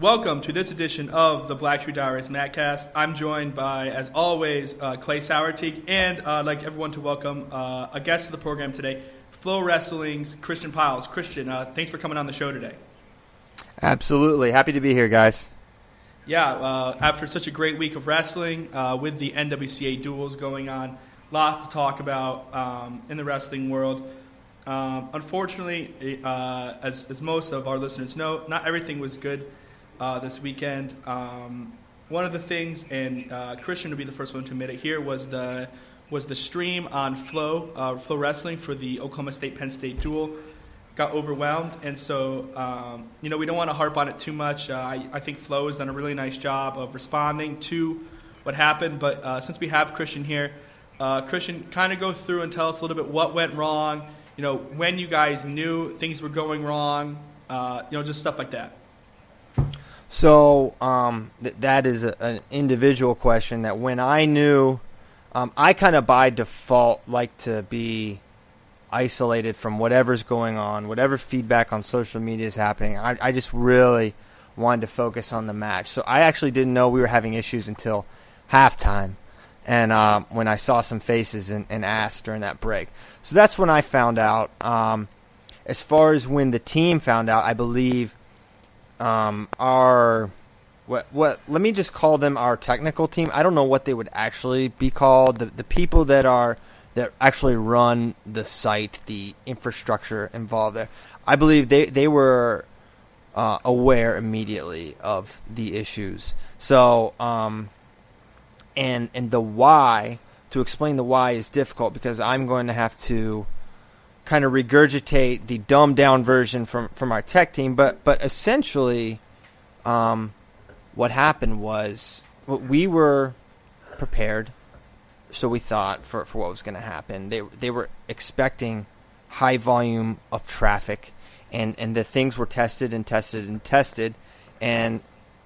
Welcome to this edition of the Black Shoe Diaries Matcast. I'm joined by, as always, uh, Clay Sauerteig, and uh, I'd like everyone to welcome uh, a guest of the program today, FloWrestling's Christian Pyles. Christian, uh, thanks for coming on the show today. Absolutely. Happy to be here, guys. Yeah, uh, after such a great week of wrestling uh, with the NWCA duels going on, lots to talk about um, in the wrestling world. Um, unfortunately, uh, as, as most of our listeners know, not everything was good uh, this weekend. Um, one of the things, and uh, Christian will be the first one to admit it here, was the was the stream on Flo uh, FloWrestling for the Oklahoma State Penn State duel got overwhelmed, and so um, you know we don't want to harp on it too much. Uh, I, I, think Flo has done a really nice job of responding to what happened. But uh, since we have Christian here, uh, Christian, kind of go through and tell us a little bit what went wrong. You know, when you guys knew things were going wrong. You know, just stuff like that. So um, th- that is a, an individual question. That when I knew, um, I kind of by default like to be isolated from whatever's going on, whatever feedback on social media is happening. I, I just really wanted to focus on the match. So I actually didn't know we were having issues until halftime. And um, when I saw some faces and, and, asked during that break. So that's when I found out. Um, as far as when the team found out, I believe um, our what what let me just call them our technical team. I don't know what they would actually be called. The the people that are that actually run the site, the infrastructure involved there. I believe they they were uh, aware immediately of the issues. So, um, and and the why to explain the why is difficult because I'm going to have to kind of regurgitate the dumbed down version from from our tech team. But but essentially, um, what happened was we were prepared so we thought for, for what was going to happen. They they were expecting high volume of traffic, and and the things were tested and tested and tested, and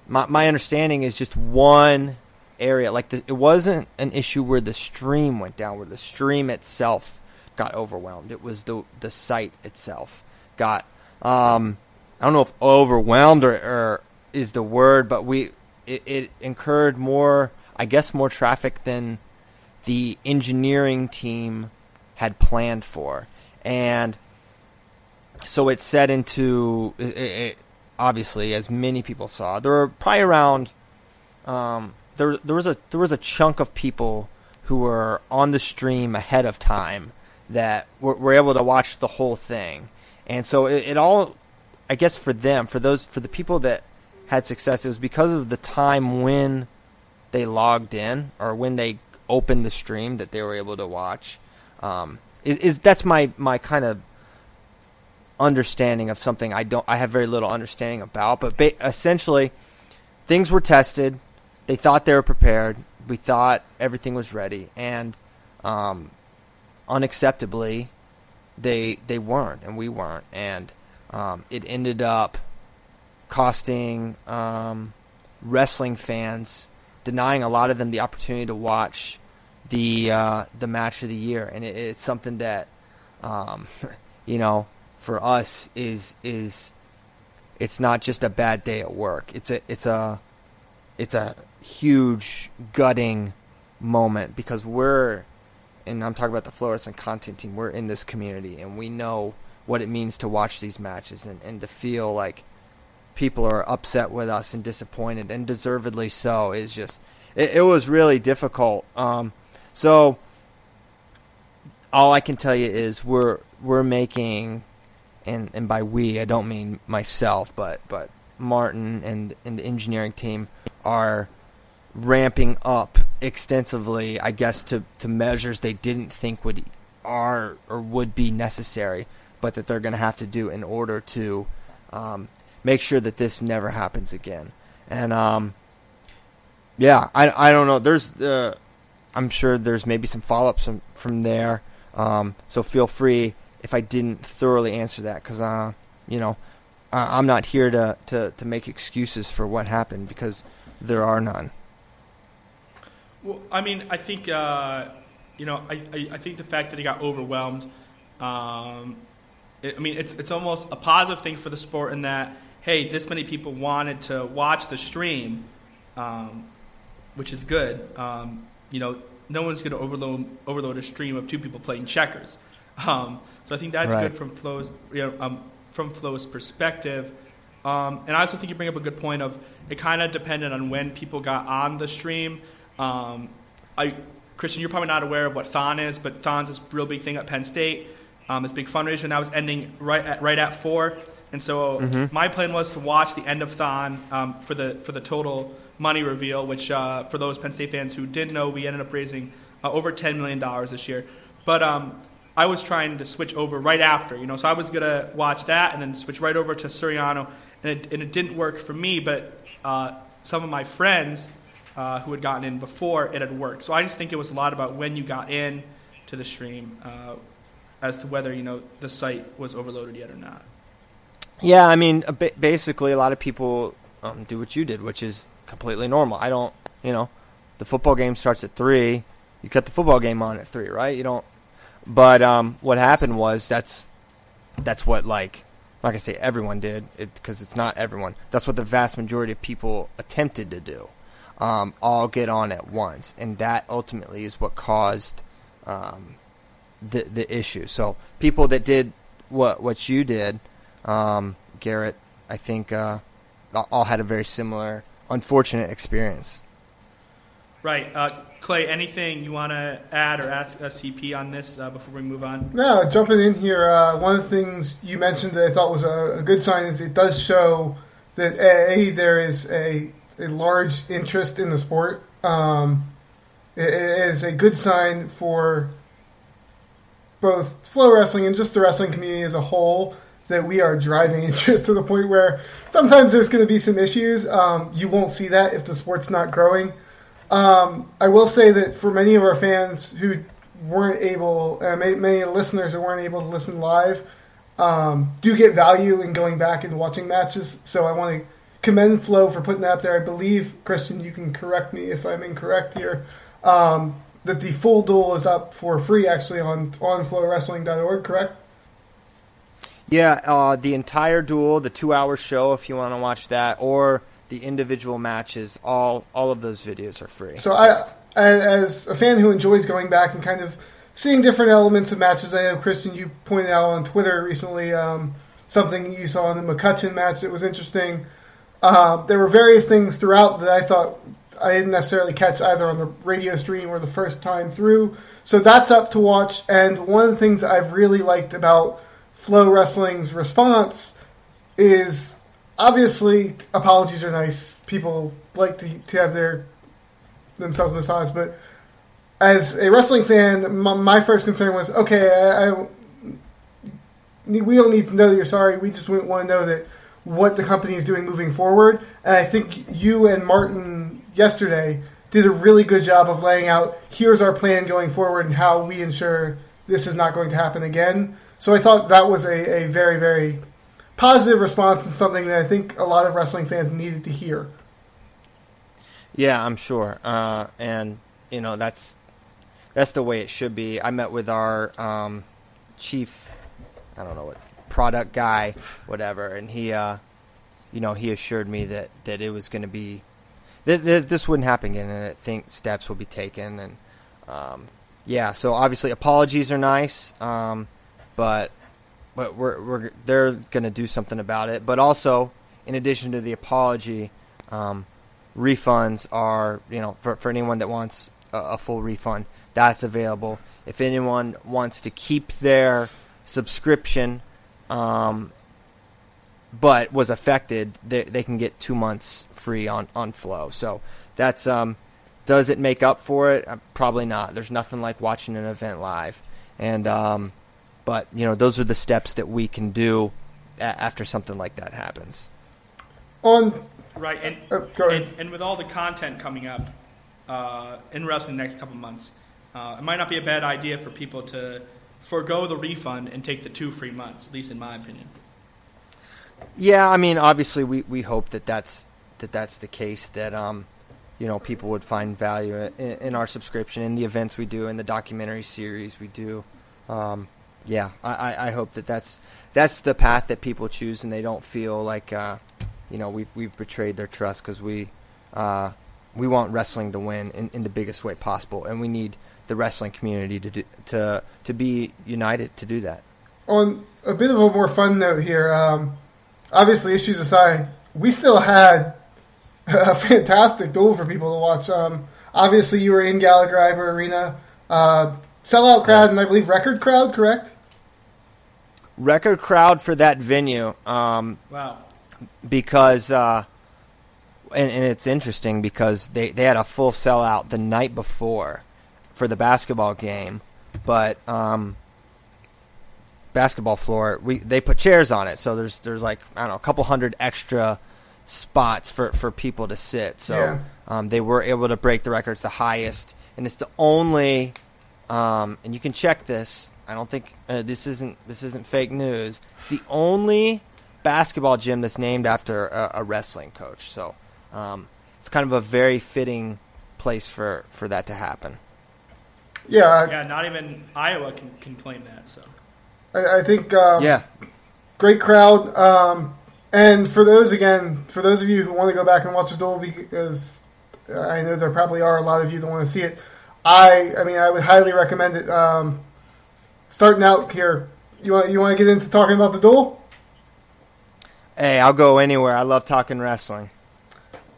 my my understanding is just one area like the, it wasn't an issue where the stream went down, where the stream itself got overwhelmed. It was the the site itself got. Um, I don't know if overwhelmed or, or is the word, but we it, it incurred more, I guess, more traffic than the engineering team had planned for. And so it set into it, it, obviously as many people saw there were probably around um, there there was a there was a chunk of people who were on the stream ahead of time that we're able to watch the whole thing and so it, it all I guess for them for those for the people that had success it was because of the time when they logged in or when they opened the stream that they were able to watch. Um, is, is that's my my kind of understanding of something I don't I have very little understanding about. But ba- essentially, things were tested. They thought they were prepared. We thought everything was ready, and um, unacceptably, they they weren't, and we weren't, and um, it ended up costing um, wrestling fans denying a lot of them the opportunity to watch the uh, the match of the year, and it, it's something that um, you know for us is is it's not just a bad day at work. It's a it's a it's a huge gutting moment because we're and I'm talking about the FloWrestling content team. We're in this community and we know what it means to watch these matches and, and to feel like people are upset with us and disappointed, and deservedly so. Is just it, it, was really difficult. Um, so all I can tell you is we're we're making, and and by we I don't mean myself, but but Martin and and the engineering team are ramping up extensively, I guess, to, to measures they didn't think would are or would be necessary, but that they're going to have to do in order to um, make sure that this never happens again. And um, yeah, I, I don't know. There's uh, I'm sure there's maybe some follow ups from, from there. Um, so feel free if I didn't thoroughly answer that because uh, you know I'm not here to, to, to make excuses for what happened because there are none. Well, I mean, I think uh, you know, I, I, I, think the fact that he got overwhelmed, um, it, I mean, it's it's almost a positive thing for the sport in that hey, this many people wanted to watch the stream, um, which is good. Um, you know, no one's going to overload overload a stream of two people playing checkers. Um, so I think that's Right. good from Flo's you know, um, from Flo's perspective. Um, and I also think you bring up a good point of it kind of depended on when people got on the stream. Um, I, Christian, you're probably not aware of what Thon is, but Thon's this real big thing at Penn State. Um, this big fundraiser, and that was ending right at, right at four. And so my plan was to watch the end of Thon um, for the for the total money reveal, which uh, for those Penn State fans who didn't know, we ended up raising uh, over ten million dollars this year. But um, I was trying to switch over right after, you know, so I was gonna watch that and then switch right over to Suriano, and it, and it didn't work for me. But uh, some of my friends uh, who had gotten in before it had worked. So I just think it was a lot about when you got in to the stream uh, as to whether you know the site was overloaded yet or not. Yeah, I mean, basically, a lot of people um, do what you did, which is completely normal. I don't, you know, the football game starts at three. You cut the football game on at three, right? You don't. But um, what happened was that's that's what like I'm not gonna say everyone did because it's not everyone. That's what the vast majority of people attempted to do. Um, all get on at once, and that ultimately is what caused um, the the issue. So people that did what what you did, um, Garrett, I think uh, all- all had a very similar, unfortunate experience. Right, uh, Clay. Anything you want to add or ask us CP on this uh, before we move on? No, jumping in here, uh, one of the things you mentioned that I thought was a, a good sign is it does show that a there is a, a large interest in the sport. Um, it, is a good sign for both FloWrestling and just the wrestling community as a whole that we are driving interest to the point where sometimes there's going to be some issues. Um, you won't see that if the sport's not growing. Um, I will say that for many of our fans who weren't able, uh, many, many listeners who weren't able to listen live, um, do get value in going back and watching matches. So I want to commend Flo for putting that up there. I believe, Christian, you can correct me if I'm incorrect here, um, that the full duel is up for free actually on, on flowrestling.org, correct? Yeah, uh, the entire duel, the two-hour show, if you want to watch that, or the individual matches, all all of those videos are free. So I, as a fan who enjoys going back and kind of seeing different elements of matches, I know Christian, you pointed out on Twitter recently um, something you saw in the McCutcheon match that was interesting. Uh, there were various things throughout that I thought I didn't necessarily catch either on the radio stream or the first time through. So that's up to watch. And one of the things I've really liked about FloWrestling's response is obviously apologies are nice. People like to, to have their themselves massaged, but as a wrestling fan, my, my first concern was okay. I, I, we don't need to know that you're sorry. We just want to know that what the company is doing moving forward. And I think you and Martin yesterday did a really good job of laying out here's our plan going forward and how we ensure this is not going to happen again. So I thought that was a, a very, very positive response and something that I think a lot of wrestling fans needed to hear. Yeah, I'm sure. Uh, and you know that's that's the way it should be. I met with our um, chief, I don't know what product guy, whatever, and he, uh, you know, he assured me that that it was going to be that, that this wouldn't happen again, and I think steps will be taken. And um, yeah, so obviously apologies are nice, um, but but we're we're they're going to do something about it. But also, in addition to the apology. Um, refunds are you know for, for anyone that wants a, a full refund that's available if anyone wants to keep their subscription um, but was affected they, they can get two months free on, on Flo so that's um, does it make up for it Uh, probably not there's nothing like watching an event live and um, but you know those are the steps that we can do a- after something like that happens On Right, and Uh, go ahead. and, and with all the content coming up uh, in wrestling the next couple months, uh, it might not be a bad idea for people to forego the refund and take the two free months. At least in my opinion. Yeah, I mean, obviously, we, we hope that that's that that's the case. That um, you know, people would find value in, in our subscription, in the events we do, in the documentary series we do. Um, yeah, I, I, hope that that's that's the path that people choose, and they don't feel like uh, you know we've we've betrayed their trust because we uh, we want wrestling to win in, in the biggest way possible, and we need the wrestling community to do, to to be united to do that. On a bit of a more fun note here, um, obviously issues aside, we still had a fantastic duel for people to watch. Um, obviously, you were in Gallagher-Iba Arena, uh, sellout crowd, and I believe record crowd, correct? Record crowd for that venue. Um, Wow. because uh, and, and it's interesting because they, they had a full sellout the night before for the basketball game, but um, basketball floor we they put chairs on it, so there's there's like I don't know a couple hundred extra spots for, for people to sit. So Yeah. um, they were able to break the record. It's the highest, and it's the only. Um, and you can check this. I don't think uh, this isn't this isn't fake news. It's the only basketball gym that's named after a, a wrestling coach. So um, it's kind of a very fitting place for, for that to happen. Yeah, Yeah, not even Iowa can, can claim that. So I, I think um, yeah, great crowd. Um, and for those again, for those of you who want to go back and watch the duel, because I know there probably are a lot of you that want to see it. I, I mean, I would highly recommend it. Um, starting out here, you want you want to get into talking about the duel? hey, I'll go anywhere. I love talking wrestling.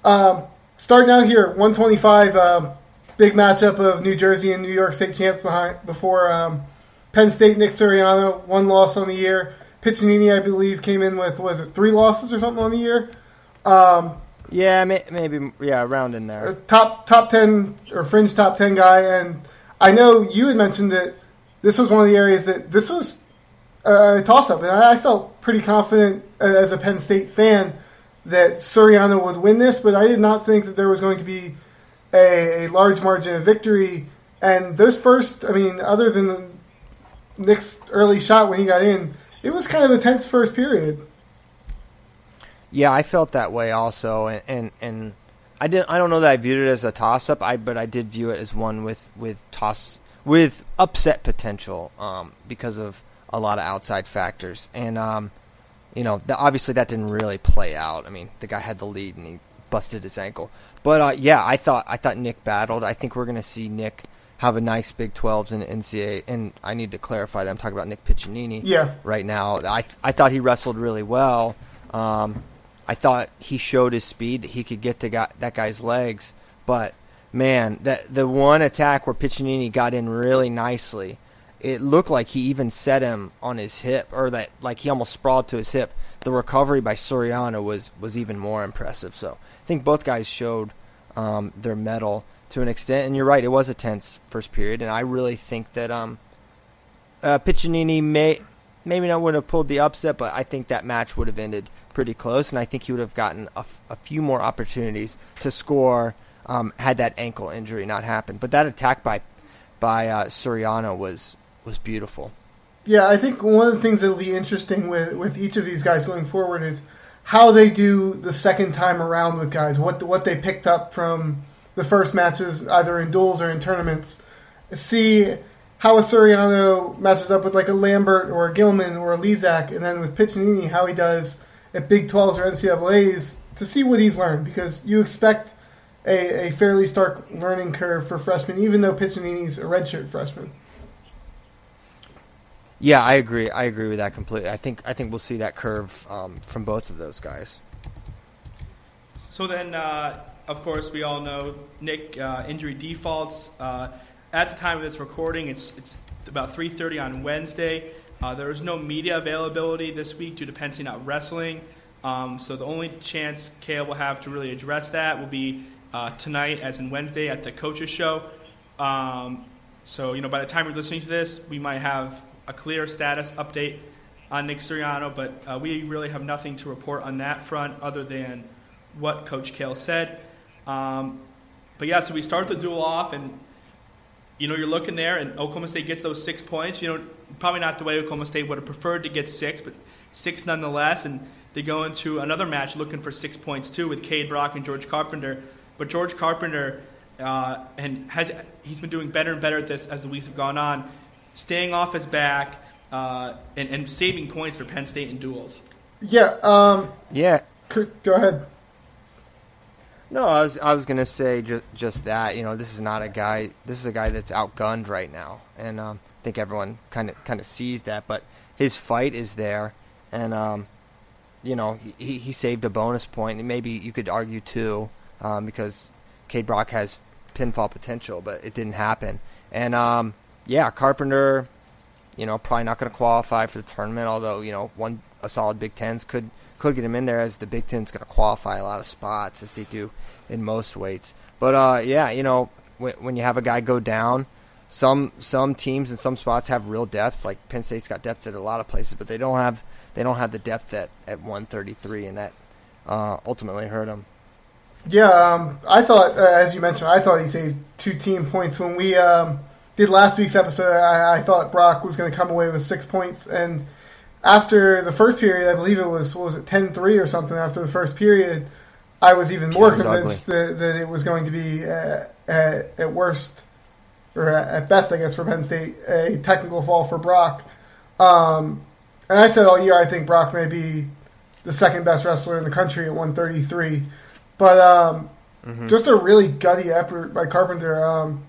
Um, starting out here, 125, um, big matchup of New Jersey and New York State champs behind before um, Penn State. Nick Suriano, one loss on the year. Piccinini, I believe, came in with was it three losses or something on the year. Um, Yeah, may, maybe yeah, around in there. top top ten or fringe top ten guy, and I know you had mentioned that this was one of the areas that this was a toss up, and I felt pretty confident uh, as a Penn State fan that Suriano would win this, but I did not think that there was going to be a, a large margin of victory. And those first, I mean, other than the Nick's early shot when he got in, it was kind of a tense first period. Yeah, I felt that way also, and and, and I didn't. I don't know that I viewed it as a toss up. I but I did view it as one with with toss with upset potential um, because of a lot of outside factors, and um, you know, the, obviously that didn't really play out. I mean, the guy had the lead and he busted his ankle, but uh, yeah, I thought I thought Nick battled. I think we're to see Nick have a nice Big 12s in the NCAA, and I need to clarify that I'm talking about Nick Piccinini Yeah. right now. I I thought he wrestled really well. Um, I thought he showed his speed that he could get to guy, that guy's legs, but man, that the one attack where Piccinini got in really nicely, it looked like he even set him on his hip, or that like he almost sprawled to his hip. The recovery by Suriano was was even more impressive. So I think both guys showed um, their mettle to an extent, and you're right, it was a tense first period, and I really think that um, uh, Piccinini may maybe not would have pulled the upset, but I think that match would have ended pretty close, and I think he would have gotten a, f- a few more opportunities to score um, had that ankle injury not happened. But that attack by by uh, Suriano was was beautiful. Yeah, I think one of the things that'll be interesting with, with each of these guys going forward is how they do the second time around with guys. What what they picked up from the first matches, either in duels or in tournaments. See how a Suriano matches up with like a Lambert or a Gilman or a Lizak, and then with Piccinini, how he does at Big 12s or NCAA's to see what he's learned because you expect a, a fairly stark learning curve for freshmen, even though Piccinini's a redshirt freshman. Yeah, I agree. I agree with that completely. I think I think we'll see that curve um, from both of those guys. So then, uh, of course, we all know Nick uh, injury defaults. Uh, at the time of this recording, it's it's about 3:30 on Wednesday. Uh, there was no media availability this week due to Penn not wrestling. Um, so the only chance Cael will have to really address that will be uh, tonight, as in Wednesday, at the coaches show. Um, so you know, by the time you're listening to this, we might have a clear status update on Nick Suriano, but uh, we really have nothing to report on that front other than what Coach Cael said. Um, but yeah, so we start the duel off, and you know you're looking there, and Oklahoma State gets those six points. You know, probably not the way Oklahoma State would have preferred to get six, but six nonetheless. And they go into another match looking for six points too with Kaid Brock and George Carpenter. But George Carpenter uh, and has he's been doing better and better at this as the weeks have gone on, staying off his back uh, and, and saving points for Penn State in duels. Yeah, um, Yeah, Go ahead. No, I was I was gonna say just just that. You know, this is not a guy. This is a guy that's outgunned right now, and um, I think everyone kind of kind of sees that. But his fight is there, and um, you know he he saved a bonus point, and maybe you could argue too, um, because Kaid Brock has pinfall potential, but it didn't happen. And um, yeah, Carpenter, you know, probably not going to qualify for the tournament. Although you know, one a solid Big Tens could could get him in there as the Big Ten's going to qualify a lot of spots as they do in most weights. But uh, yeah, you know, when, when you have a guy go down, some some teams in some spots have real depth. Like Penn State's got depth at a lot of places, but they don't have they don't have the depth at at 133, and that uh, ultimately hurt them. Yeah, um, I thought, uh, as you mentioned, I thought he saved two team points when we um, did last week's episode. I, I thought Brock was going to come away with six points, and after the first period, I believe it was what was it 10-3 or something. After the first period, I was even more convinced that, that it was going to be uh, at, at, worst or at best, I guess, for Penn State, a technical fall for Brock. Um, and I said all year I think Brock may be the second best wrestler in the country at 133. But um, mm-hmm. just a really gutty effort by Carpenter. Um,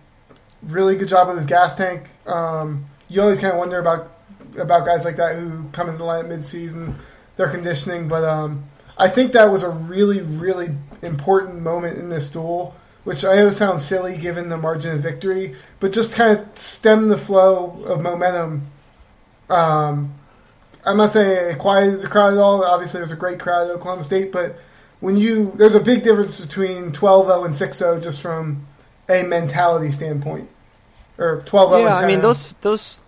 really good job with his gas tank. Um, you always kind of wonder about about guys like that who come into the line mid-season, their conditioning. But um, I think that was a really, really important moment in this duel, which I know sounds silly given the margin of victory, but just kind of stem the flow of momentum. Um, I'm not saying it quieted the crowd at all. Obviously, there's a great crowd at Oklahoma State, but when you there's a big difference between 12-0 and 6-0 just from a mentality standpoint, or 12-0. Yeah, I mean those those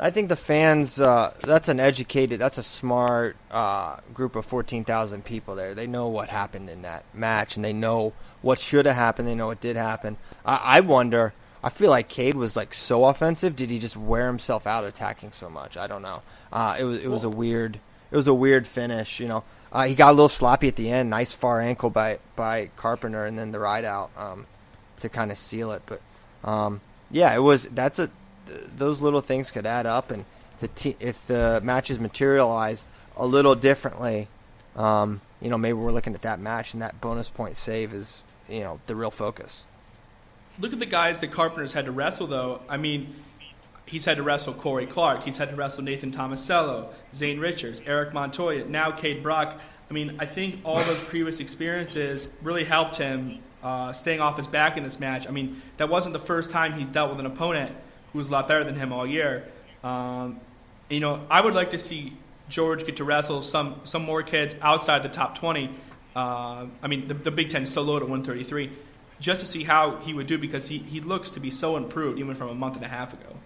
I think the fans. Uh, that's an educated. That's a smart uh, group of fourteen thousand people there. They know what happened in that match, and they know what should have happened. They know what did happen. I, I wonder. I feel like Kaid was like so offensive. Did he just wear himself out attacking so much? I don't know. Uh, it was it was a weird it was a weird finish. You know, uh, he got a little sloppy at the end. Nice far ankle by by Carpenter, and then the ride out um, to kind of seal it. But um, yeah, it was that's a those little things could add up, and the te- if the matches materialized a little differently, um, you know, maybe we're looking at that match, and that bonus point save is you know the real focus. Look at the guys that Carpenter's had to wrestle, though. I mean, he's had to wrestle Cory Clark, he's had to wrestle Nathan Tomasello, Zane Richards, Eric Montoya, now Kaid Brock. I mean, I think all those previous experiences really helped him uh, staying off his back in this match. I mean, that wasn't the first time he's dealt with an opponent who's a lot better than him all year. Um, you know, I would like to see George get to wrestle some some more kids outside the top 20. Uh, I mean, the, the Big Ten is so low at 133, just to see how he would do because he, he looks to be so improved even from a month and a half ago.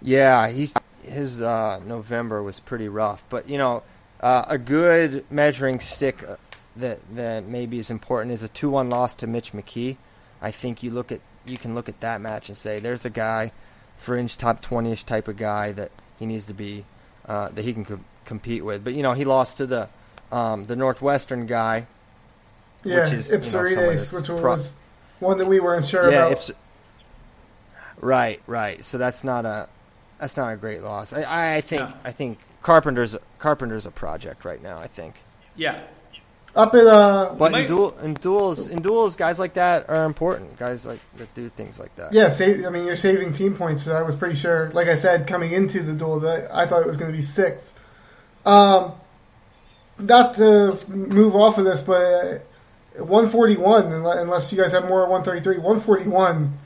Yeah, he's his uh, November was pretty rough, but you know, uh, a good measuring stick uh, that that maybe is important is a two-one loss to Mitch McKee. I think you look at you can look at that match and say there's a guy, fringe top 20ish type of guy that he needs to be uh, that he can co- compete with. But you know, he lost to the um, the Northwestern guy. Yeah, which is, Ipsarides, you know, which was pro- one that we weren't sure yeah, about. Ips- right, right. So that's not a that's not a great loss. I, I think I think Carpenter's Carpenter's a project right now. I think. Yeah, up in uh, but in, duel, in duels, in duels, guys like that are important. Guys like that do things like that. Yeah, save, I mean, you're saving team points. So I was pretty sure. Like I said, coming into the duel, that I thought it was going to be six. Um, not to move off of this, but 141. Unless you guys have more 133, 141,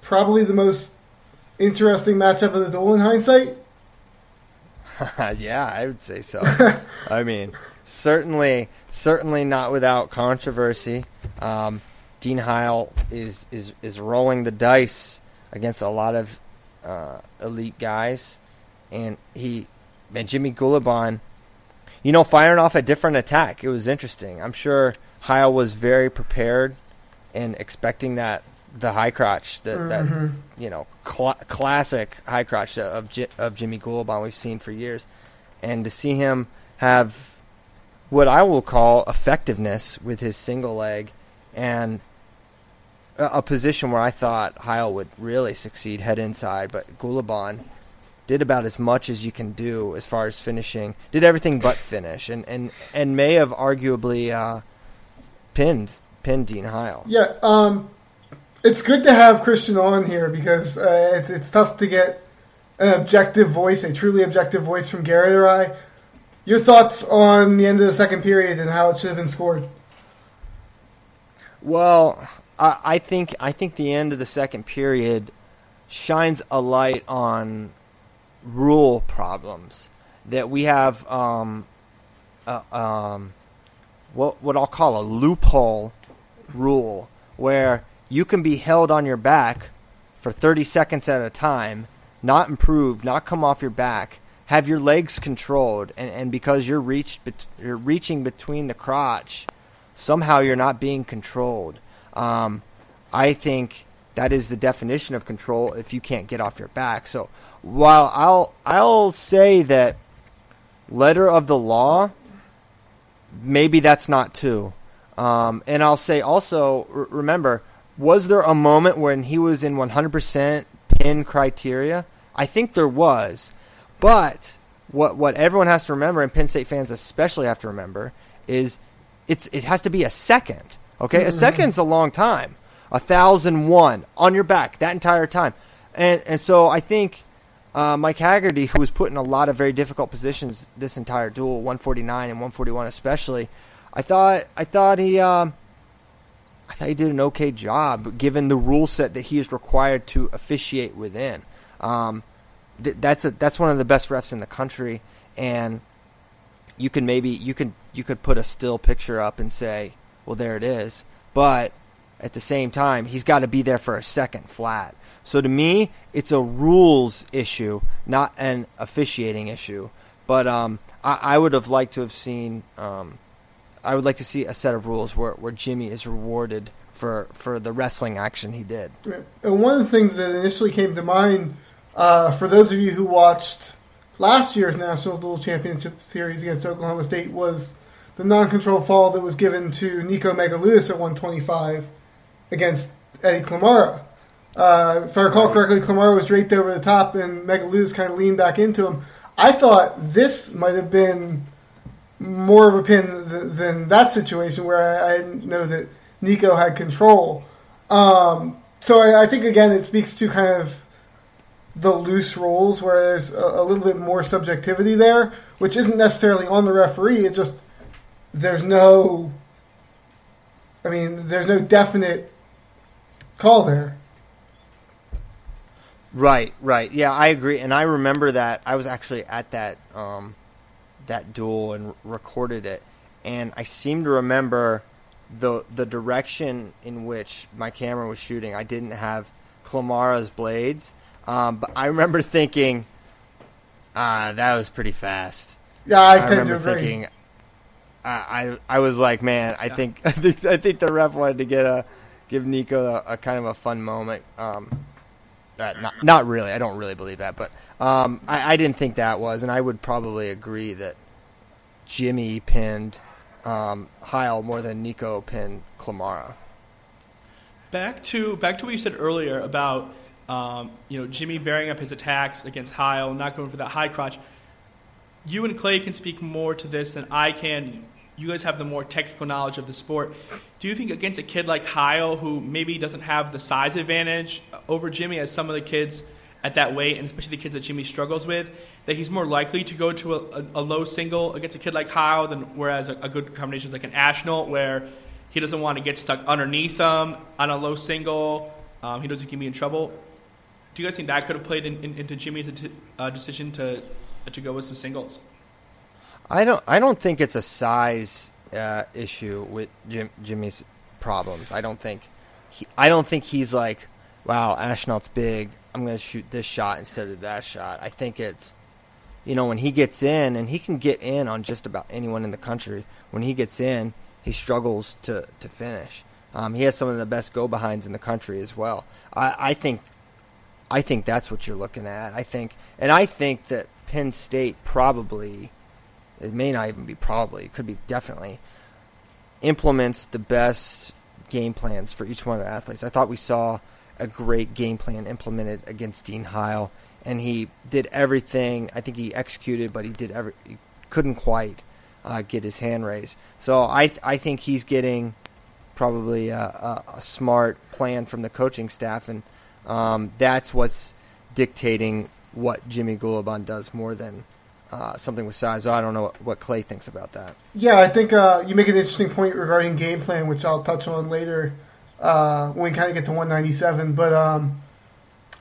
probably the most interesting matchup of the duel in hindsight. yeah, I would say so. I mean certainly, certainly not without controversy. Um, Dean Heil is, is is rolling the dice against a lot of uh, elite guys, and he and Jimmy Gulibon, you know, firing off a different attack. It was interesting. I'm sure Heil was very prepared and expecting that the high crotch, that mm-hmm. that you know cl- classic high crotch of of Jimmy Gulibon we've seen for years, and to see him have what I will call effectiveness with his single leg and a, a position where I thought Heil would really succeed head inside, but Gulibon did about as much as you can do as far as finishing. Did everything but finish, and and and may have arguably uh, pinned pinned Dean Heil. Yeah, um, it's good to have Christian on here because uh, it's, it's tough to get an objective voice, a truly objective voice from Garrett or I. Your thoughts on the end of the second period and how it should have been scored? Well, I, I think I think the end of the second period shines a light on rule problems that we have. Um, uh, um, what what I'll call a loophole rule where you can be held on your back for 30 seconds at a time, not improve, not come off your back, have your legs controlled, and, and because you're reached you're reaching between the crotch, somehow you're not being controlled. Um, I think that is the definition of control if you can't get off your back. So while I'll I'll say that letter of the law, maybe that's not two. Um, and I'll say also, r- remember, was there a moment when he was in 100% pin criteria? I think there was. But what what everyone has to remember, and Penn State fans especially have to remember, is it's it has to be a second. Okay, a second's a long time. A thousand one on your back that entire time, and and so I think uh, Mike Haggerty, who was put in a lot of very difficult positions this entire duel, 149 and 141 especially, I thought I thought he um, I thought he did an okay job given the rule set that he is required to officiate within. Um, th- that's a that's one of the best refs in the country, and you can maybe you could you could put a still picture up and say, well, there it is, but at the same time, he's got to be there for a second flat. So to me, it's a rules issue, not an officiating issue. But um, I, I, would have liked to have seen. Um, I would like to see a set of rules where, where Jimmy is rewarded for, for the wrestling action he did. And one of the things that initially came to mind uh, for those of you who watched last year's National Dual Championship Series against Oklahoma State was the non-control fall that was given to Nico Megaludis at 125 against Eddie Klimara. Uh, if I recall correctly, Klimara was draped over the top and Megaludis kind of leaned back into him. I thought this might have been more of a pin th- than that situation where I, I, didn't know that Nico had control. Um, so I, I, think again it speaks to kind of the loose rules where there's a, a, little bit more subjectivity there, which isn't necessarily on the referee. It just there's no, I mean, there's no definite call there. Right, right. Yeah, I agree, and I remember that I was actually at that um, that duel and recorded it, and I seem to remember the the direction in which my camera was shooting. I didn't have Klimara's blades, um, but I remember thinking, ah, that was pretty fast. Yeah, I, I remember thinking. I, I I was like, man, I yeah. think I think I think the ref wanted to get a give Nico a, a kind of a fun moment. Um, uh, not, not really. I don't really believe that, but um, I, I, didn't think that was, and I would probably agree that Jimmy pinned um, Heil more than Nico pinned Klimara. Back to back to what you said earlier about um, you know Jimmy varying up his attacks against Heil, not going for that high crotch. You and Clay can speak more to this than I can you guys have the more technical knowledge of the sport. Do you think against a kid like Heil, who maybe doesn't have the size advantage over Jimmy as some of the kids at that weight, and especially the kids that Jimmy struggles with, that he's more likely to go to a, a, a low single against a kid like Heil than whereas a, a good combination is like an Ashnault, where he doesn't want to get stuck underneath them on a low single. Um, he doesn't get me in trouble. Do you guys think that could have played in, in, into Jimmy's uh, decision to to go with some singles? I don't. I don't think it's a size uh, issue with Jim, Jimmy's problems. I don't think. He, I don't think he's like, wow, Ashnault's big. I'm going to shoot this shot instead of that shot. I think it's, you know, when he gets in, and he can get in on just about anyone in the country. When he gets in, he struggles to to finish. Um, he has some of the best go behinds in the country as well. I, I think, I think that's what you're looking at. I think, and I think that Penn State probably it may not even be probably, it could be definitely, implements the best game plans for each one of the athletes. I thought we saw a great game plan implemented against Dean Heil and he did everything. I think he executed, but he did every. He couldn't quite uh, get his hand raised. So I I think he's getting probably a, a, a smart plan from the coaching staff, and um, that's what's dictating what Jimmy Gulibon does more than uh, something with size. I don't know what, what, Clay thinks about that. Yeah, I think uh, you make an interesting point regarding game plan, which I'll touch on later uh, when we kind of get to 197. But um,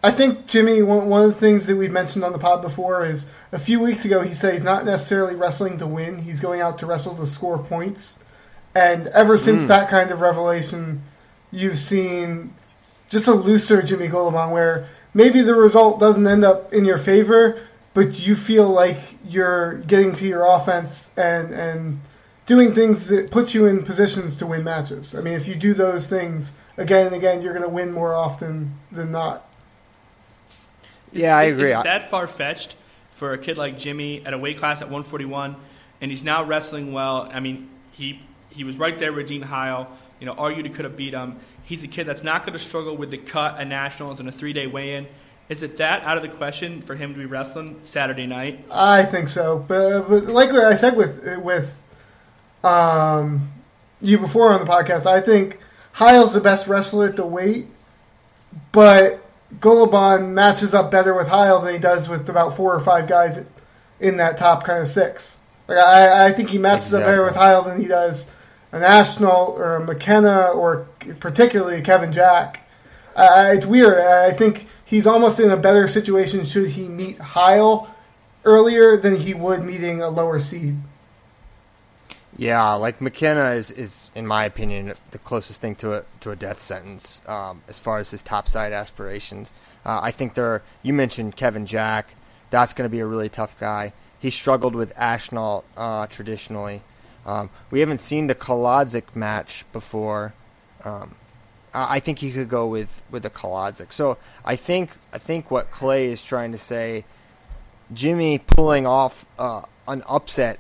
I think Jimmy, one, one of the things that we've mentioned on the pod before is a few weeks ago he said he's not necessarily wrestling to win; he's going out to wrestle to score points. And ever since mm. that kind of revelation, you've seen just a looser Jimmy Gulibon, where maybe the result doesn't end up in your favor, but you feel like you're getting to your offense and and doing things that put you in positions to win matches. I mean, if you do those things again and again, you're going to win more often than not. Yeah, I agree. Is that far fetched for a kid like Jimmy at a weight class at 141, and he's now wrestling well? I mean, he he was right there with Dean Heil. You know, argued he could have beat him. He's a kid that's not going to struggle with the cut at nationals and a three day weigh in. Is it that out of the question for him to be wrestling Saturday night? I think so, but, but like I said with with um, you before on the podcast, I think Heil's the best wrestler at the weight, but Gulibon matches up better with Heil than he does with about four or five guys in that top kind of six. Like I, I think he matches exactly. up better with Heil than he does a National or a McKenna or particularly Kevin Jack. Uh, it's weird. I think he's almost in a better situation should he meet Heil earlier than he would meeting a lower seed. Yeah, like McKenna is, is in my opinion the closest thing to a to a death sentence um, as far as his top side aspirations. Uh, I think there. You mentioned Kevin Jack. That's going to be a really tough guy. He struggled with Ashnault uh, traditionally. Um, we haven't seen the Kolodzik match before. Um, I think he could go with with a Kolodzik. So I think I think what Clay is trying to say, Jimmy pulling off uh, an upset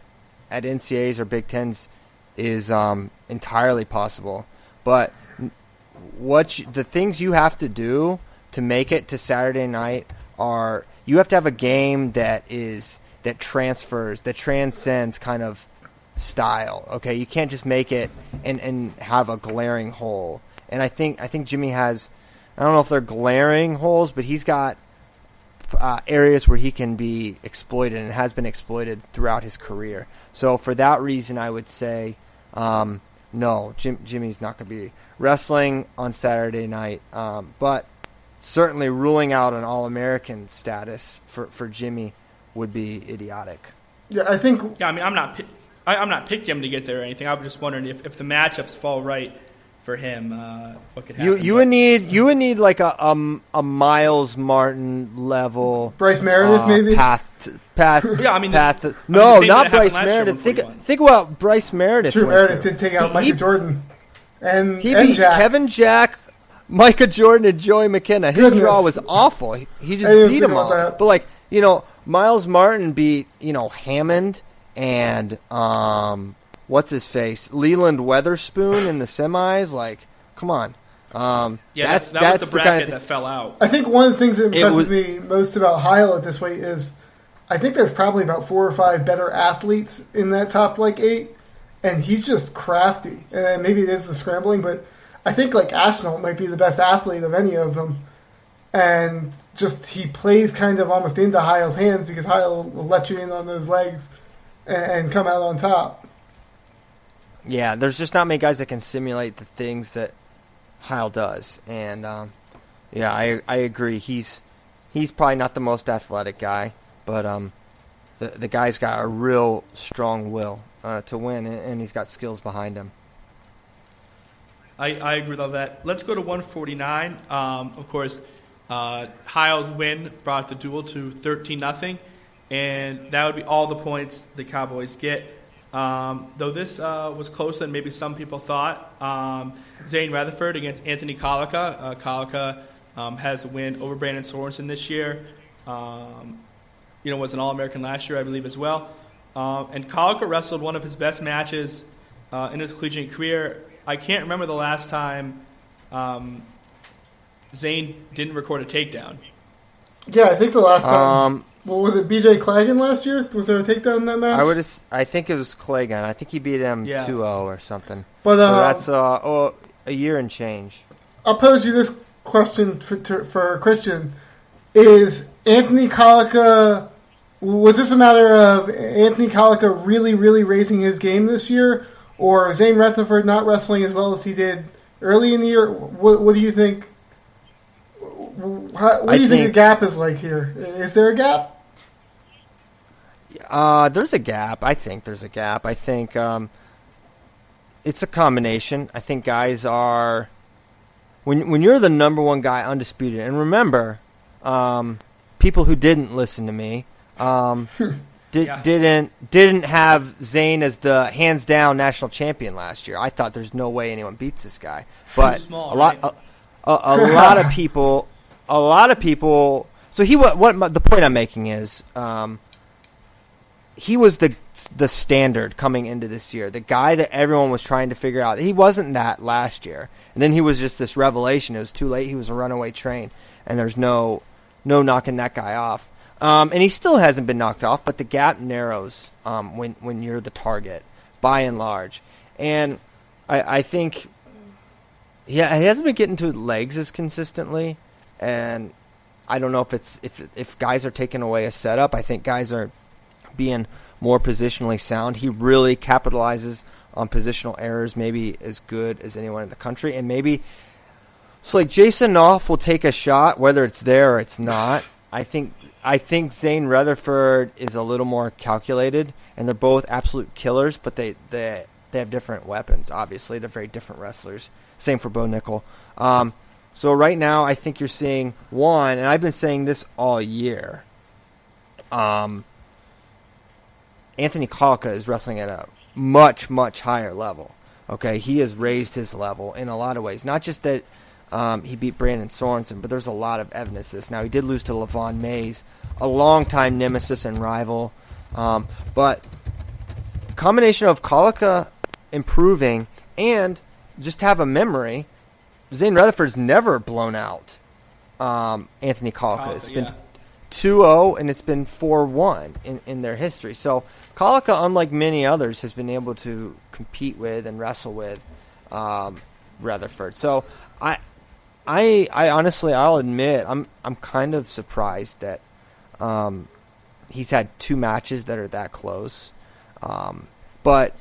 at NCAAs or Big Tens is um, entirely possible. But what you, the things you have to do to make it to Saturday night are you have to have a game that is that transfers that transcends kind of style. Okay, you can't just make it and and have a glaring hole and I think I think Jimmy has I don't know if they're glaring holes, but he's got uh, areas where he can be exploited and has been exploited throughout his career. So for that reason, I would say um, no, Jim, Jimmy's not going to be wrestling on Saturday night, um, but certainly ruling out an All American status for, for Jimmy would be idiotic. Yeah, I think. Yeah, I mean, I'm not. I, am not picking him to get there or anything. I was just wondering if, if the matchups fall right for him, uh, what could happen. You you would need you would need like a um, a Myles Martin level Bryce Meredith uh, maybe path to, path yeah I mean path to, no not Bryce Meredith think think about Bryce Meredith True Meredith did take out Micah Jordan and he and beat Jack. Kevin Jack Micah Jordan and Joey McKenna his Goodness. draw was awful he, he just beat them all that. but like you know Myles Martin beat you know Hammond and um what's his face Lelund Weatherspoon in the semis. Like, come on. Um, yeah, that's, that, that's was the bracket kind of that fell out. I think one of the things that impresses was, me most about Heil at this weight is I think there's probably about four or five better athletes in that top like eight, and he's just crafty. And maybe it is the scrambling, but I think like Ashnault might be the best athlete of any of them. And just he plays kind of almost into Heil's hands because Heil will let you in on those legs and, and come out on top. Yeah, there's just not many guys that can simulate the things that Heil does, and um, yeah, I I agree. He's he's probably not the most athletic guy, but um, the the guy's got a real strong will uh, to win, and he's got skills behind him. I, I agree with all that. Let's go to 149. Um, of course, uh, Heil's win brought the duel to 13 nothing, and that would be all the points the Cowboys get. Um, though this uh, was closer than maybe some people thought, um, Zain Retherford against Anthony Collica. Uh, Collica um, has a win over Brandon Sorensen this year. Um, you know, was an All-American last year, I believe, as well. Um, and Collica wrestled one of his best matches uh, in his collegiate career. I can't remember the last time um, Zain didn't record a takedown. Yeah, I think the last time. What was it? B.J. Clagon last year? Was there a takedown in that match? I would. I think it was Clagon. I think he beat him Yeah. 2-0 or something. But So uh, that's uh, oh, a year and change. I'll pose you this question for, to, for Christian: Is Anthony Collica? Was this a matter of Anthony Collica really, really raising his game this year, or Zain Retherford not wrestling as well as he did early in the year? What, what do you think? How, what do I you think, the gap is like here? Is there a gap? Uh, there's a gap. I think there's a gap. I think um, it's a combination. I think guys are when when you're the number one guy undisputed. And remember, um, people who didn't listen to me um, did, Yeah. didn't didn't have Zain as the hands down national champion last year. I thought there's no way anyone beats this guy. But small, a lot right? a, a, a lot of people a lot of people. So he what what the point I'm making is. Um, he was the the standard coming into this year, the guy that everyone was trying to figure out. He wasn't that last year, and then he was just this revelation. It was too late. He was a runaway train, and there's no no knocking that guy off. Um, and he still hasn't been knocked off, but the gap narrows um, when when you're the target, by and large. And I, I think, yeah, he hasn't been getting to his legs as consistently, and I don't know if it's if if guys are taking away a setup. I think guys are being more positionally sound. He really capitalizes on positional errors, maybe as good as anyone in the country. And maybe so like Jason Nolf will take a shot, whether it's there or it's not. I think I think Zain Retherford is a little more calculated, and they're both absolute killers, but they they they have different weapons. Obviously, they're very different wrestlers. Same for Bo Nickal. Um, so right now, I think you're seeing one, and I've been saying this all year. Um, Anthony Collica is wrestling at a much, much higher level. Okay, he has raised his level in a lot of ways. Not just that um, he beat Brandon Sorensen, but there's a lot of evidence this. Now, he did lose to Levon Mays, a longtime nemesis and rival. Um, but combination of Collica improving and just have a memory, Zain Retherford's never blown out um, Anthony Collica. It's been yeah. 2-0 and it's been 4-1 in, in their history. So Collica, unlike many others, has been able to compete with and wrestle with um, Retherford. So I, I, I honestly, I'll admit, I'm I'm kind of surprised that um, he's had two matches that are that close. Um, but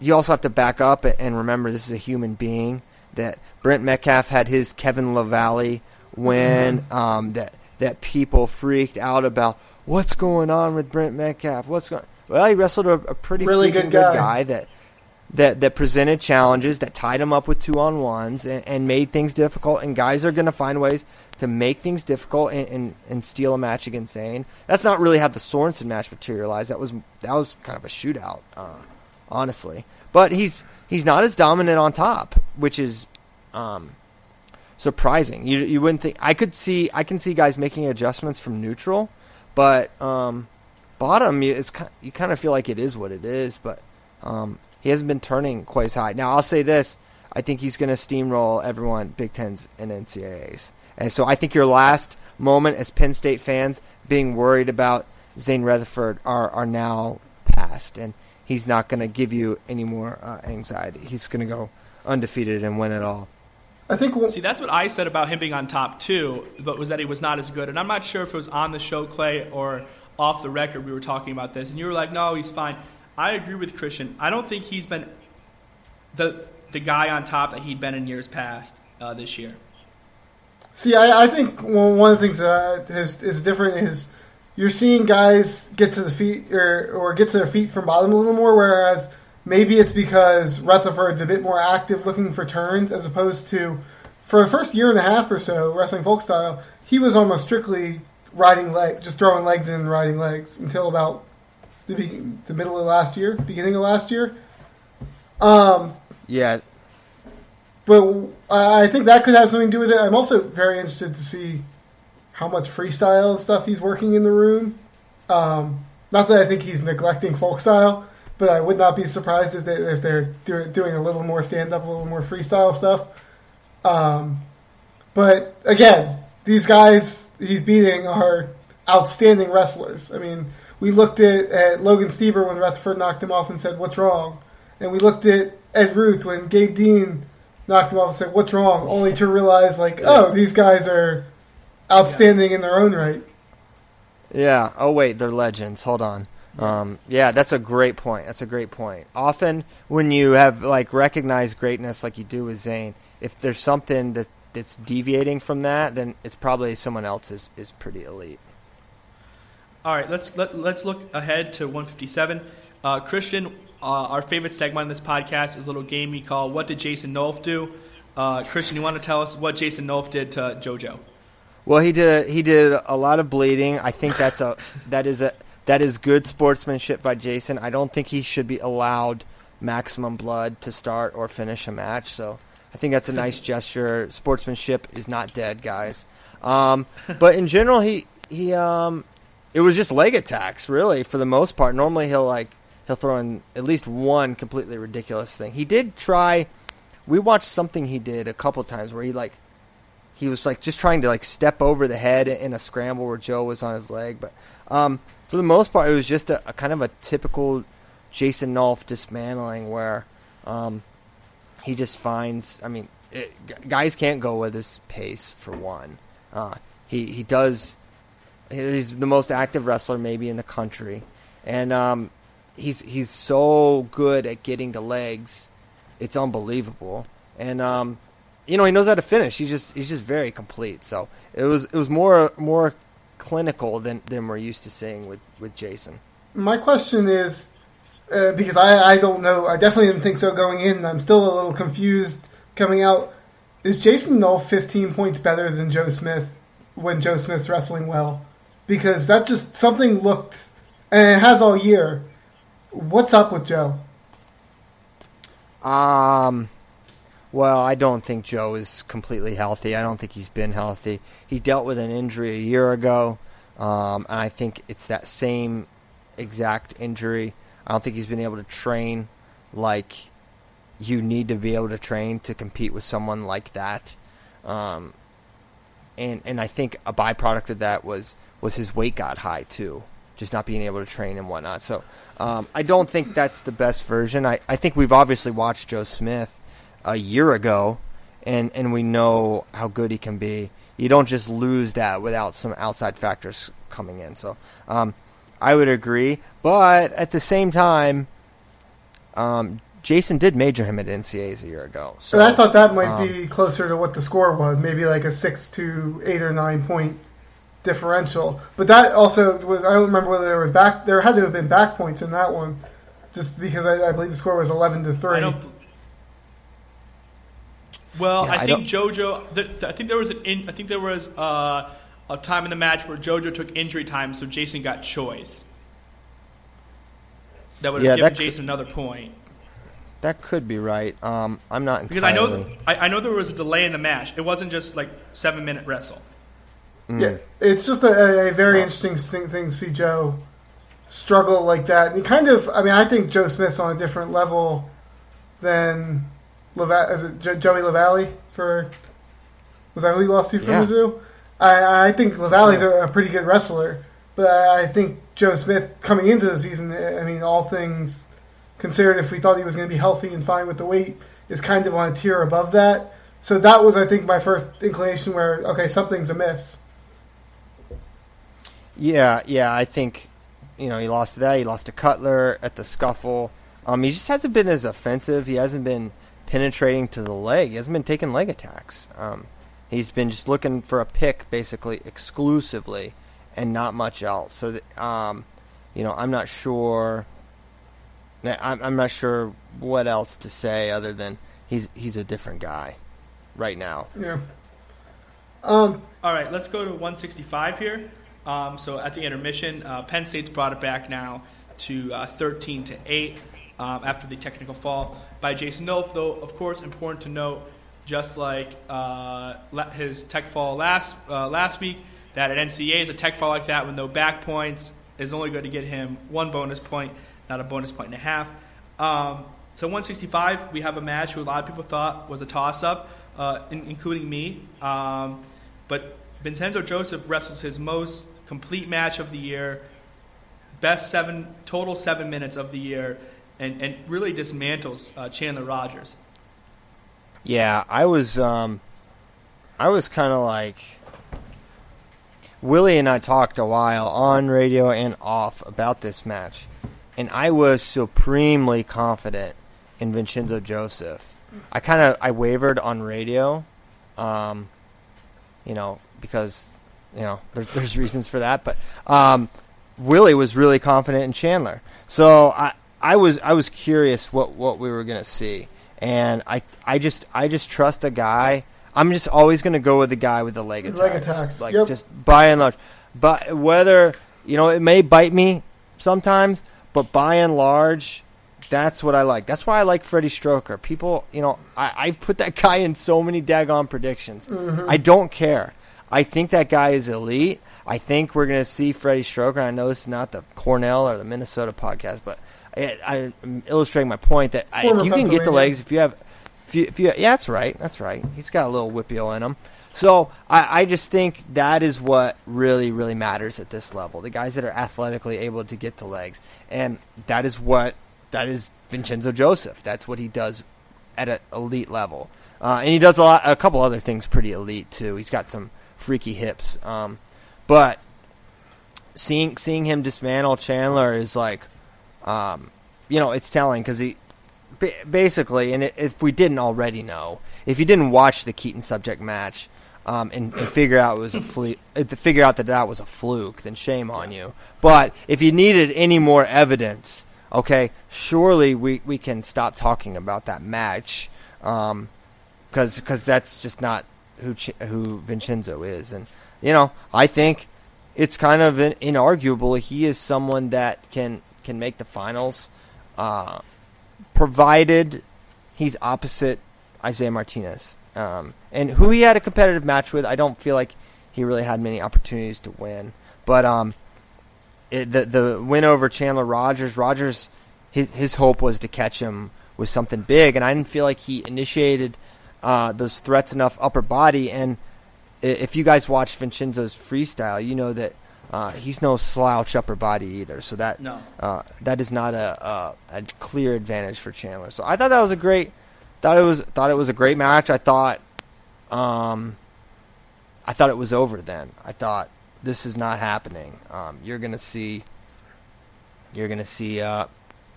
you also have to back up and remember this is a human being. That Brent Metcalf had his Kevin LaValle when um, that that people freaked out about what's going on with Brent Metcalf. What's going? Well, he wrestled a, a pretty Really good guy. guy that that that presented challenges that tied him up with two on ones and, and made things difficult. And guys are going to find ways to make things difficult and, and, and steal a match against Zain. That's not really how the Sorensen match materialized. That was that was kind of a shootout, uh, honestly. But he's he's not as dominant on top, which is um, surprising. You you wouldn't think I could see I can see guys making adjustments from neutral, but um, bottom ki- you kind of feel like it is what it is. But um, he hasn't been turning quite as high. Now I'll say this: I think he's going to steamroll everyone, Big Tens and NCAA's. And so I think your last moment as Penn State fans being worried about Zain Retherford are are now past, and he's not going to give you any more uh, anxiety. He's going to go undefeated and win it all. I think w- See, that's what I said about him being on top too, but was that he was not as good. And I'm not sure if it was on the show, Clay, or off the record we were talking about this. And you were like, no, he's fine. I agree with Christian. I don't think he's been the the guy on top that he'd been in years past uh, this year. See, I, I think well, one of the things that is, is different is you're seeing guys get to the feet or, or get to their feet from bottom a little more, whereas maybe it's because Retherford's a bit more active looking for turns as opposed to for the first year and a half or so wrestling folk style, he was almost strictly riding leg, just throwing legs in and riding legs until about the, be- the middle of last year, beginning of last year. Um, Yeah, but I think that could have something to do with it. I'm also very interested to see how much freestyle and stuff he's working in the room. Um, not that I think he's neglecting folk style, but I would not be surprised if, they, if they're do, doing a little more stand up, a little more freestyle stuff. Um, but again, these guys, he's beating are outstanding wrestlers. I mean, we looked at, at Logan Stieber when Retherford knocked him off and said, "What's wrong?" And we looked at Ed Ruth when Gabe Dean knocked him off and said, "What's wrong?" Only to realize, like, oh, these guys are outstanding in their own right. Yeah. Oh wait, they're legends. Hold on. Um, yeah, that's a great point. That's a great point. Often, when you have like recognized greatness, like you do with Zain, if there's something that that's deviating from that, then it's probably someone else is, is pretty elite. All right, let's let, let's look ahead to 157. Uh, Christian, uh, our favorite segment on this podcast is a little game we call "What Did Jason Nolf Do?" Uh, Christian, you want to tell us what Jason Nolf did to JoJo? Well, he did a, he did a lot of bleeding. I think that's a that is a that is good sportsmanship by Jason. I don't think he should be allowed maximum blood to start or finish a match. So I think that's a nice gesture. Sportsmanship is not dead, guys. Um, but in general, he he um, it was just leg attacks, really, for the most part. Normally, he'll like he'll throw in at least one completely ridiculous thing. He did try. We watched something he did a couple times where he like he was like just trying to like step over the head in a scramble where Joe was on his leg, but um, for the most part, it was just a, a kind of a typical Jason Nolf dismantling where um, he just finds. I mean, it, guys can't go with his pace for one. Uh, he he does. He's the most active wrestler maybe in the country, and um, he's he's so good at getting to legs. It's unbelievable, and um, you know he knows how to finish. He's just he's just very complete. So it was it was more more clinical than than we're used to seeing with with Jason. My question is uh, because I I don't know. I definitely didn't think so going in. I'm still a little confused coming out. Is Jason Nolf 15 points better than Joe Smith when Joe Smith's wrestling well? Because that just something looked, and it has all year. What's up with Joe? Um, well, I don't think Joe is completely healthy. I don't think he's been healthy. He dealt with an injury a year ago, um, and I think it's that same exact injury. I don't think he's been able to train like you need to be able to train to compete with someone like that. Um, and and I think a byproduct of that was was his weight got high too, just not being able to train and whatnot. So um, I don't think that's the best version. I, I think we've obviously watched Joe Smith a year ago, and and we know how good he can be. You don't just lose that without some outside factors coming in. So um, I would agree, but at the same time, um, Jason did major him at NCAs a year ago. So But I thought that might um, be closer to what the score was, maybe like a six to eight or nine point differential. But that also was I don't remember whether there was back there had to have been back points in that one, just because I, I believe the score was eleven to I three. Don't. Well, Yeah, I I think JoJo. th- th- I think there was an. In, I think there was uh, a time in the match where JoJo took injury time, so Jason got choice. That would have Yeah, given that could- Jason another point. that could be right. Um, I'm not entirely. Because I know, th- I, I know there was a delay in the match. It wasn't just like seven minute wrestle. Mm. Yeah, it's just a, a very Oh. interesting thing, thing to see Joe struggle like that. And he kind of, I mean, I think Joe Smith's on a different level than Leva- is it jo- Joey Lavallee for was that who he lost to from Yeah. Mizzou? I, I think Lavallee's a, a pretty good wrestler, but I, I think Joe Smith coming into the season, I mean, all things considered, if we thought he was going to be healthy and fine with the weight, is kind of on a tier above that. So that was, I think, my first inclination where okay, something's amiss. Yeah, yeah, I think you know he lost to that. He lost to Cutler at the scuffle. Um, he just hasn't been as offensive. He hasn't been penetrating to the leg. He hasn't been taking leg attacks. Um, he's been just looking for a pick, basically exclusively, and not much else. So, that, um, you know, I'm not sure. I'm, I'm not sure what else to say other than he's he's a different guy right now. Yeah. Um, All right, let's go to 165 here. Um, so at the intermission, uh, Penn State's brought it back now to uh, 13 to 8 um, after the technical fall by Jason Nolf. Though, of course, important to note, just like uh, his tech fall last uh, last week, that at NCAAs a tech fall like that with no back points is only going to get him one bonus point, not a bonus point and a half. Um, so 165, we have a match who a lot of people thought was a toss-up, uh, in, including me. Um, but Vincenzo Joseph wrestles his most complete match of the year, best seven total seven minutes of the year, and, and really dismantles uh, Chandler Rogers. Yeah, I was um, I was kind of like Willie and I talked a while on radio and off about this match, and I was supremely confident in Vincenzo Joseph. I kind of I wavered on radio, um, you know, because you know there's there's reasons for that, but um, Willie was really confident in Chandler. So I I was I was curious what what we were gonna see, and I I just I just trust a guy. I'm just always gonna go with the guy with the leg attacks, Leg attacks, like yep. just by and large. But whether you know it may bite me sometimes, but by and large, that's what I like. That's why I like Freddie Stroker. People, you know, I, I've put that guy in so many daggone predictions. Mm-hmm. I don't care. I think that guy is elite. I think we're going to see Freddie Stroker. I know this is not the Cornell or the Minnesota podcast, but I, I'm illustrating my point that I, if you can get the legs, if you have, if you, if you, yeah, that's right, that's right. He's got a little whippeal in him. So I, I just think that is what really, really matters at this level. The guys that are athletically able to get the legs, and that is what that is Vincenzo Joseph. That's what he does at an elite level, uh, and he does a lot, a couple other things pretty elite too. He's got some freaky hips, um, but seeing seeing him dismantle Chandler is like, um, you know, it's telling because he basically, and if we didn't already know, if you didn't watch the Keaton Subjeck match. Um, and, and figure out it was a fle- uh, figure out that that was a fluke, then shame on you. But if you needed any more evidence, okay, surely we, we can stop talking about that match, um, because cause that's just not who Ch- who Vincenzo is, and you know I think it's kind of in, inarguable he is someone that can can make the finals, uh, provided he's opposite Isaiah Martinez, um, and who he had a competitive match with. I don't feel like he really had many opportunities to win, but um, it, the the win over Chandler Rogers, Rogers, his his hope was to catch him with something big, and I didn't feel like he initiated uh, those threats enough upper body. And if you guys watch Vincenzo's freestyle, you know that uh, he's no slouch upper body either. So that No. uh, that is not a, a a clear advantage for Chandler. So I thought that was a great thought it was thought it was a great match. I thought um I thought it was over then. I thought this is not happening. Um, you're gonna see you're gonna see uh,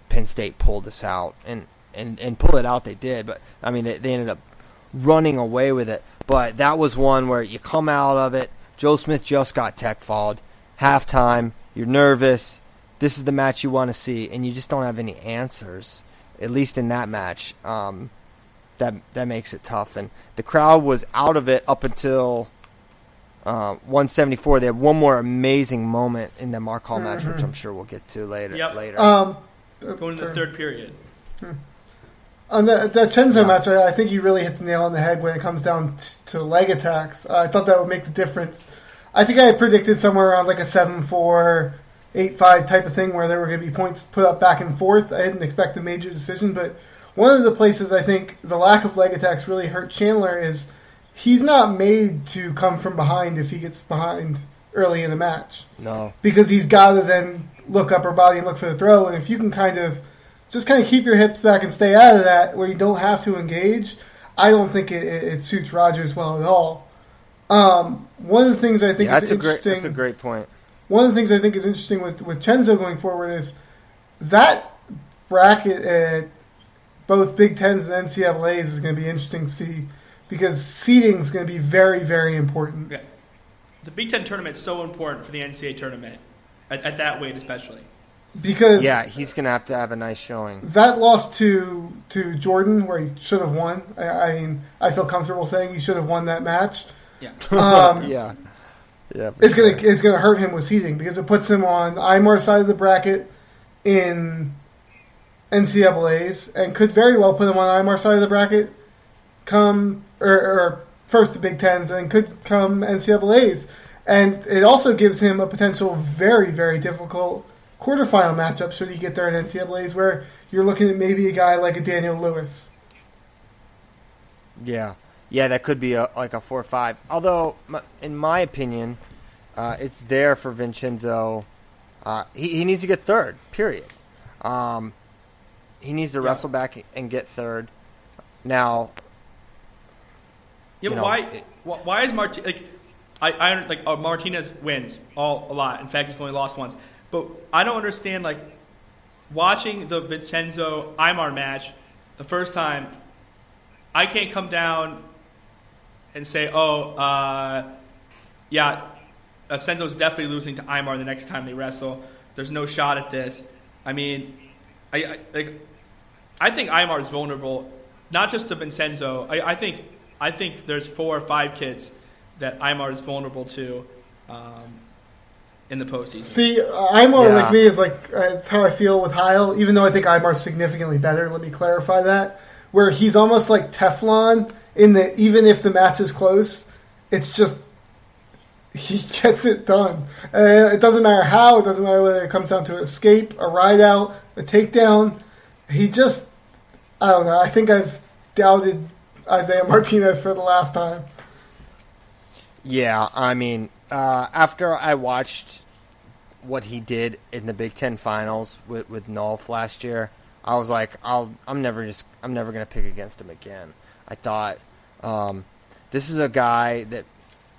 Penn State pull this out and, and, and pull it out they did, but I mean they, they ended up running away with it. But that was one where you come out of it, Joe Smith just got tech fouled, halftime, you're nervous, this is the match you want to see, and you just don't have any answers, at least in that match. Um, that that makes it tough. And the crowd was out of it up until uh, 174. They had one more amazing moment in the Mark Hall match, which I'm sure we'll get to later. Yep. Later. Um, Going to the third period. On the, the Chenzo Yeah. match, I, I think you really hit the nail on the head when it comes down t- to leg attacks. Uh, I thought that would make the difference. I think I had predicted somewhere around like a 7 4, 8 5 type of thing where there were going to be points put up back and forth. I didn't expect a major decision, but one of the places I think the lack of leg attacks really hurt Chandler is he's not made to come from behind if he gets behind early in the match no. because he's got to then look upper body and look for the throw. And if you can kind of just kind of keep your hips back and stay out of that, where you don't have to engage, I don't think it, it, it suits Rogers well at all. Um, one of the things I think Yeah, is that's a great. That's a great point. One of the things I think is interesting with with Chenzo going forward is that bracket at both Big Tens and NCAA's is going to be interesting to see because seeding is going to be very very important. Yeah. The Big Ten tournament is so important for the NCAA tournament, at, at that weight especially. Because Yeah, he's gonna have to have a nice showing. that loss to to Jordan, where he should have won. I, I mean, I feel comfortable saying he should have won that match. Yeah. Um, yeah. Yeah. for It's gonna it's gonna hurt him with seeding because it puts him on Imar's side of the bracket in NCAA's and could very well put him on Imar's side of the bracket come or, or first the Big Tens and could come NCAA's. And it also gives him a potential very, very difficult quarterfinal matchup should he get there in NCAA's where you're looking at maybe a guy like a Daniel Lewis. Yeah, yeah, that could be a, like a four or five. Although, in my opinion, uh, it's there for Vincenzo. Uh, he, he needs to get third. Period. Um, he needs to Yeah. wrestle back and get third. Now, Yeah, you know, why? it- Why is Marti like? I, I like uh, Martinez wins all a lot. In fact, he's only lost once. But I don't understand like watching the Vincenzo Imar match the first time. I can't come down and say, "Oh, uh, yeah, uh, Senzo's definitely losing to Imar the next time they wrestle. There's no shot at this." I mean, I, I like. I think Imar is vulnerable, not just to Vincenzo. I, I think I think there's four or five kids that Imar is vulnerable to um, in the postseason. See, Imar Yeah. like me is like uh, it's how I feel with Heil. Even though I think Imar's significantly better, let me clarify that. Where he's almost like Teflon in that even if the match is close, it's just he gets it done. Uh, it doesn't matter how. It doesn't matter whether it comes down to an escape, a ride out, a takedown. He just I don't know. I think I've doubted Isaiah Martinez for the last time. Yeah, I mean, uh, after I watched what he did in the Big Ten Finals with with Nolf last year, I was like, I'll, I'm never just, I'm never gonna pick against him again. I thought, um, this is a guy that,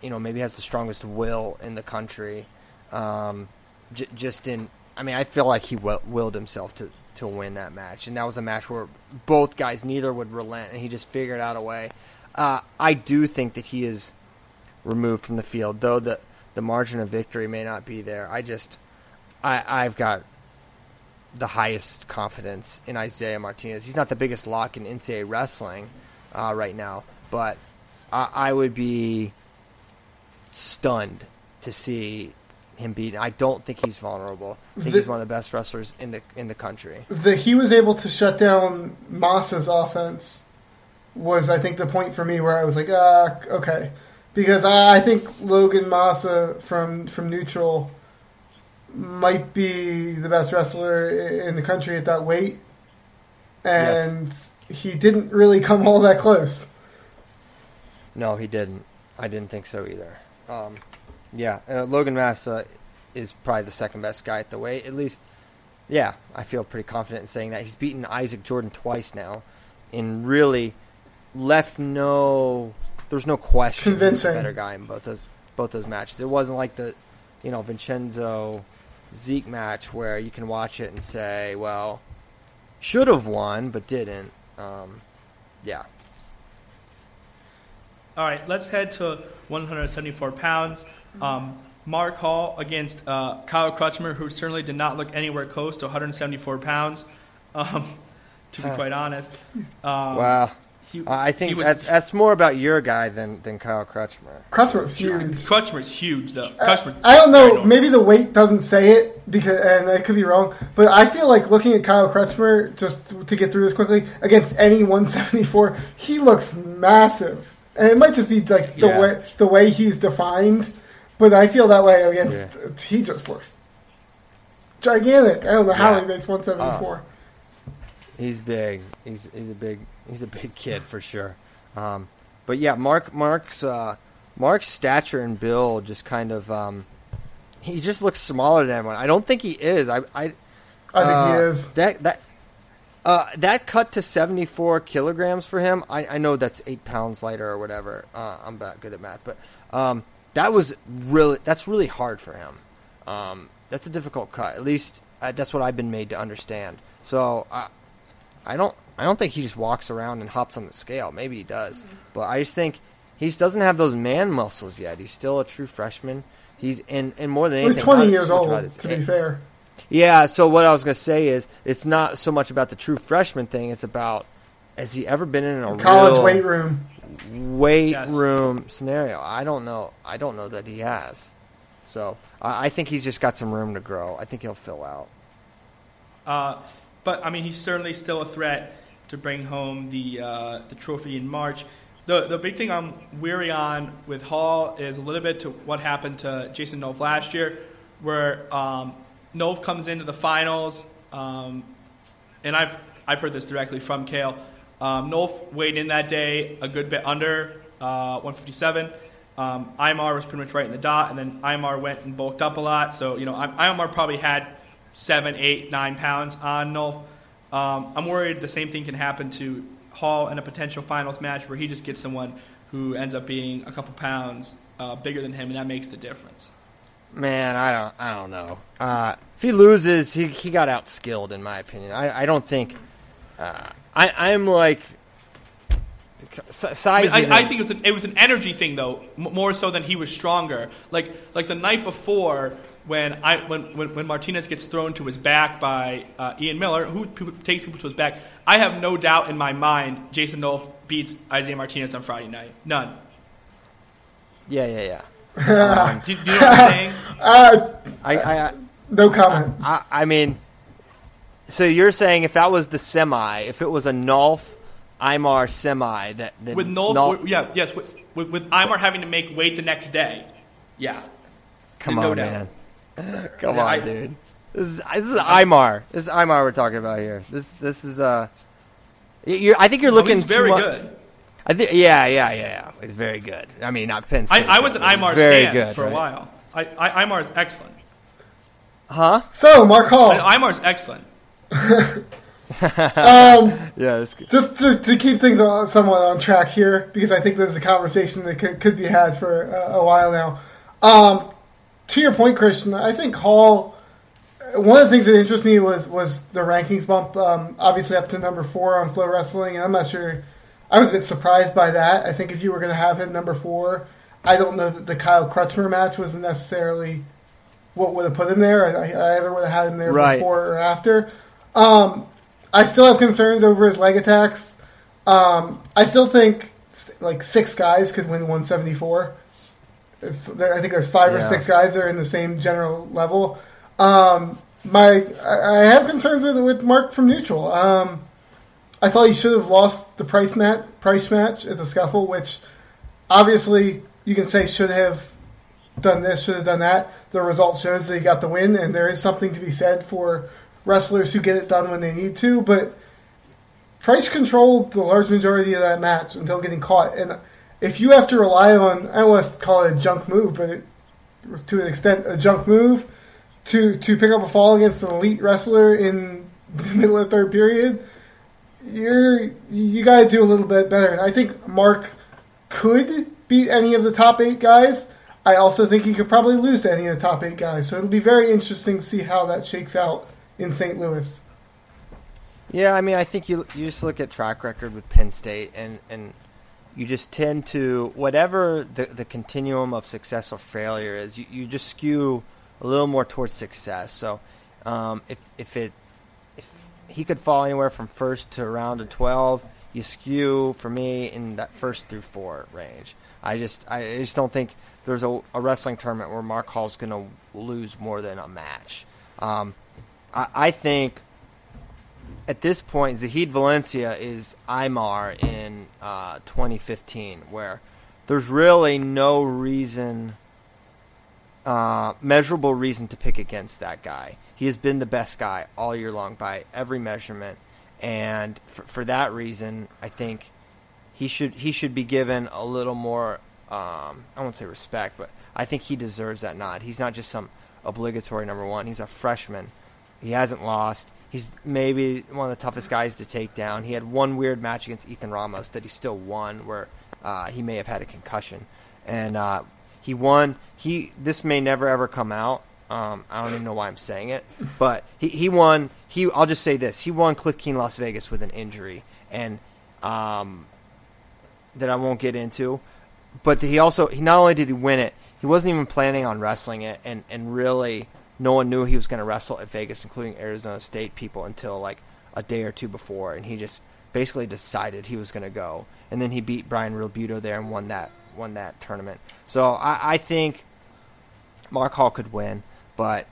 you know, maybe has the strongest will in the country. Um, j- just in, I mean, I feel like he will, willed himself to to win that match, and that was a match where both guys neither would relent, and he just figured out a way. Uh, I do think that he is removed from the field, though the the margin of victory may not be there. I just I I've got the highest confidence in Isaiah Martinez. He's not the biggest lock in NCAA wrestling uh, right now, but I, I would be stunned to see him beat. I don't think he's vulnerable. I think The- he's one of the best wrestlers in the in the country. that he was able to shut down Massa's offense was, I think, the point for me where I was like, ah, okay, because I, I think Logan Massa from from neutral might be the best wrestler in the country at that weight, and he didn't really come all that close. No, he didn't. I didn't think so either. Um, yeah, uh, Logan Massa is probably the second best guy at the weight. At least, yeah, I feel pretty confident in saying that. He's beaten Isaac Jordan twice now, and really left no. There's no question he's Convincing. a better guy in both those both those matches. It wasn't like the, you know, Vincenzo Zeke match where you can watch it and say, well, should have won but didn't. Um, yeah. All right, let's head to 174 pounds. Um, Mark Hall against uh, Kyle Crutchmer, who certainly did not look anywhere close to 174 pounds, um, to be quite honest. Um, Wow. He- I he think was- that, that's more about your guy than, than Kyle Crutchmer. Crutchmer was huge. Crutchmer's huge, though. Uh, Crutchmer, I don't know. ginormous. Maybe the weight doesn't say it because, and I could be wrong. But I feel like looking at Kyle Crutchmer just to get through this quickly against any 174, he looks massive, and it might just be like the Yeah. way the way he's defined. But I feel that way against. He just looks gigantic. I don't know how Yeah. he makes 174. He's big. He's he's a big he's a big kid for sure. Um, but yeah, Mark Mark's uh, Mark's stature and build just kind of um, he just looks smaller than everyone. I don't think he is. I I, I think uh, he is. that that. Uh, that cut to 74 kilograms for him, I, I know that's eight pounds lighter or whatever. Uh, I'm not good at math, but um, that was really that's really hard for him. Um, that's a difficult cut. At least uh, that's what I've been made to understand. So I, I don't I don't think he just walks around and hops on the scale. Maybe he does, but I just think he just doesn't have those man muscles yet. He's still a true freshman. He's and, and more than anything, He's 20 years so old. about his To be age. fair, Yeah, so what I was going to say is it's not so much about the true freshman thing, it's about has he ever been in a college real weight room. weight Yes. room scenario? I don't know. I don't know that he has. So, I I think he's just got some room to grow. I think he'll fill out. Uh, but I mean, he's certainly still a threat to bring home the uh, the trophy in March. The the big thing I'm weary on with Hall is a little bit to what happened to Jason Nolf last year, where um, Nolf comes into the finals, um, and I've I've heard this directly from Cael. Um, Nolf weighed in that day a good bit under uh, 157. Um, Imar was pretty much right in the dot, and then Imar went and bulked up a lot. So you know, Imar probably had seven, eight, nine pounds on Nolf. Um, I'm worried the same thing can happen to Hall in a potential finals match where he just gets someone who ends up being a couple pounds uh, bigger than him, and that makes the difference. Man, I don't, I don't know. Uh, if he loses, he he got outskilled, in my opinion. I, I don't think. Uh, I I'm like size. I, mean, I, I, think it was an, it was an energy thing though, more so than he was stronger. Like like the night before when I when when, when Martinez gets thrown to his back by uh, Ian Miller, who people, takes people to his back. I have no doubt in my mind Jason Nolf beats Isaiah Martinez on Friday night. None. Yeah, yeah, yeah. Um, do, do, you know what I'm saying? Uh, I, I, I, no comment. I, I, mean, so you're saying if that was the semi, if it was a Nolf Imar semi, that, that with Nolf, Nolf yeah, yes, with, with, with Imar having to make weight the next day, yeah. Come no on, doubt. man. Come yeah, on, I, dude. This is this is Imar. This is Imar we're talking about here. This this is uh, you're, I think you're looking oh, very good. I think, yeah, yeah, yeah, yeah. Very good. I mean, not Penn State. I, I was an Imar very good, for right? a while. I, I, Imar is excellent. Huh? So, Mark Hall. Imar is excellent. um, yeah, just to, to, keep things on, somewhat on track here, because I think this is a conversation that could, could be had for a, a while now. Um, to your point, Christian, I think Hall. One of the things that interested me was was the rankings bump, um, obviously up to number four on FloWrestling, and I'm not sure I was a bit surprised by that. I think if you were going to have him number four, I don't know that the Kyle Crutchmer match was necessarily what would have put him there. I, I either would have had him there right. before or after. Um, I still have concerns over his leg attacks. Um, I still think like six guys could win 174. I think there's five yeah. or six guys that are in the same general level. Um, my I have concerns with with Mark from neutral. Um, I thought he should have lost the price match, price match at the scuffle, which obviously you can say should have done this, should have done that. The result shows that he got the win, and there is something to be said for wrestlers who get it done when they need to. But Price controlled the large majority of that match until getting caught. And if you have to rely on, I don't want to call it a junk move, but it was to an extent a junk move to to pick up a fall against an elite wrestler in the middle of the third period you're you got to do a little bit better. And I think Mark could beat any of the top eight guys. I also think he could probably lose to any of the top eight guys. So it'll be very interesting to see how that shakes out in St. Louis. Yeah, I mean, I think you you just look at track record with Penn State, and and you just tend to whatever the the continuum of success or failure is, you, you just skew a little more towards success. So um, if if it if he could fall anywhere from first to around a 12. You skew for me in that first through four range. I just I just don't think there's a, a wrestling tournament where Mark Hall's going to lose more than a match. Um, I, I, think at this point Zahid Valencia is Imar in uh, 2015, where there's really no reason, uh, measurable reason to pick against that guy. He has been the best guy all year long by every measurement, and for, for that reason, I think he should he should be given a little more. Um, I won't say respect, but I think he deserves that nod. He's not just some obligatory number one. He's a freshman. He hasn't lost. He's maybe one of the toughest guys to take down. He had one weird match against Ethan Ramos that he still won, where uh, he may have had a concussion, and uh, he won. He this may never ever come out, um, I don't even know why I'm saying it, but he, he won. He I'll just say this: he won Cliff Keen Las Vegas with an injury, and um, that I won't get into. But he also he not only did he win it, he wasn't even planning on wrestling it, and and really no one knew he was going to wrestle at Vegas, including Arizona State people, until like a day or two before, and he just basically decided he was going to go, and then he beat Brian Realbuto there and won that won that tournament. So I, I think Mark Hall could win. But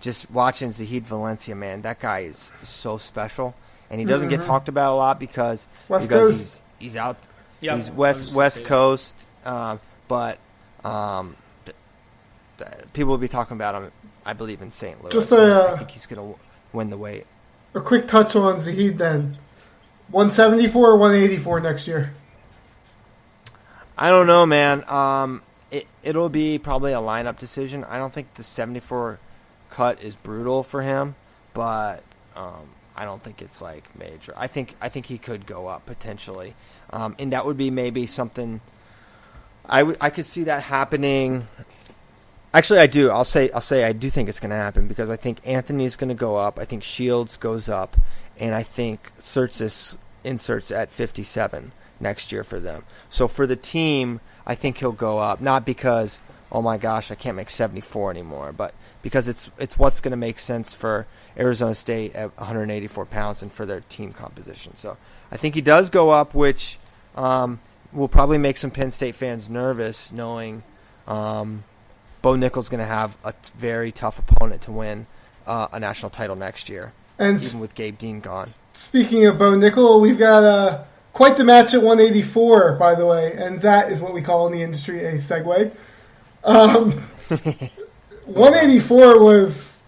just watching Zahid Valencia, man, that guy is so special, and he doesn't mm-hmm. get talked about a lot because West because Coast. he's he's out, yep. he's west West Coast, uh, but um, th- th- people will be talking about him. I believe in St. Louis. Just a, I think he's going to win the weight. A quick touch on Zahid then. 174 or 184 next year? I don't know, man. Um, it it'll be probably a lineup decision. I don't think the 74 cut is brutal for him, but um, I don't think it's like major. I think I think he could go up potentially, um, and that would be maybe something. I, w- I could see that happening. Actually, I do. I'll say I'll say I do think it's going to happen because I think Anthony's going to go up. I think Shields goes up, and I think Surtis inserts at 57 next year for them. So for the team, I think he'll go up. Not because oh my gosh, I can't make 74 anymore, but because it's it's what's going to make sense for Arizona State at 184 pounds and for their team composition. So I think he does go up, which um, will probably make some Penn State fans nervous, knowing um, Bo Nickal's going to have a t- very tough opponent to win uh, a national title next year, And even with Gabe Dean gone. speaking of Bo Nickal, we've got uh, quite the match at 184, by the way, and that is what we call in the industry a segue. Um, 184 was,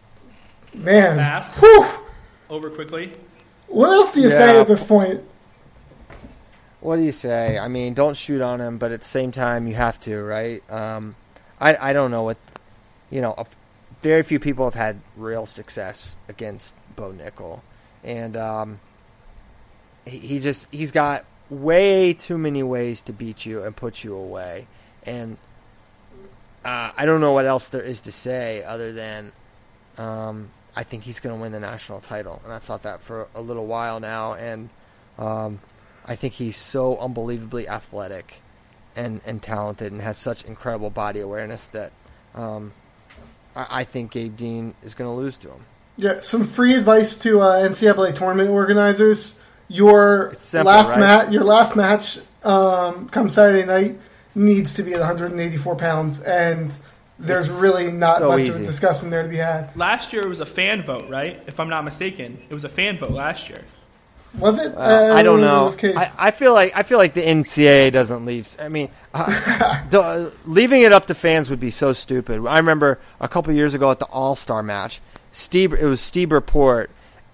man, Fast. whew, Over quickly. what else do you say at this point? What do you say? I mean, don't shoot on him, but at the same time, you have to, right? Um, I I don't know what, you know, a- very few people have had real success against Bo Nickal, and um, he, he just he's got way too many ways to beat you and put you away, and uh, I don't know what else there is to say other than um, I think he's going to win the national title, and I've thought that for a little while now, and. Um, I think he's so unbelievably athletic and, and talented and has such incredible body awareness that um, I, I think Gabe Dean is going to lose to him. Yeah, some free advice to uh, NCAA tournament organizers. Your simple, last right? match, your last match, um, come Saturday night, needs to be at 184 pounds, and there's It's really not so much of a discussion there to be had. Last year it was a fan vote, right? If I'm not mistaken, it was a fan vote last year. Was it? Uh, Uh, I don't know. case? I, I feel like I feel like the NCAA doesn't leave. I mean, uh, leaving it up to fans would be so stupid. I remember a couple years ago at the All Star match, Steve. It was Steve Report.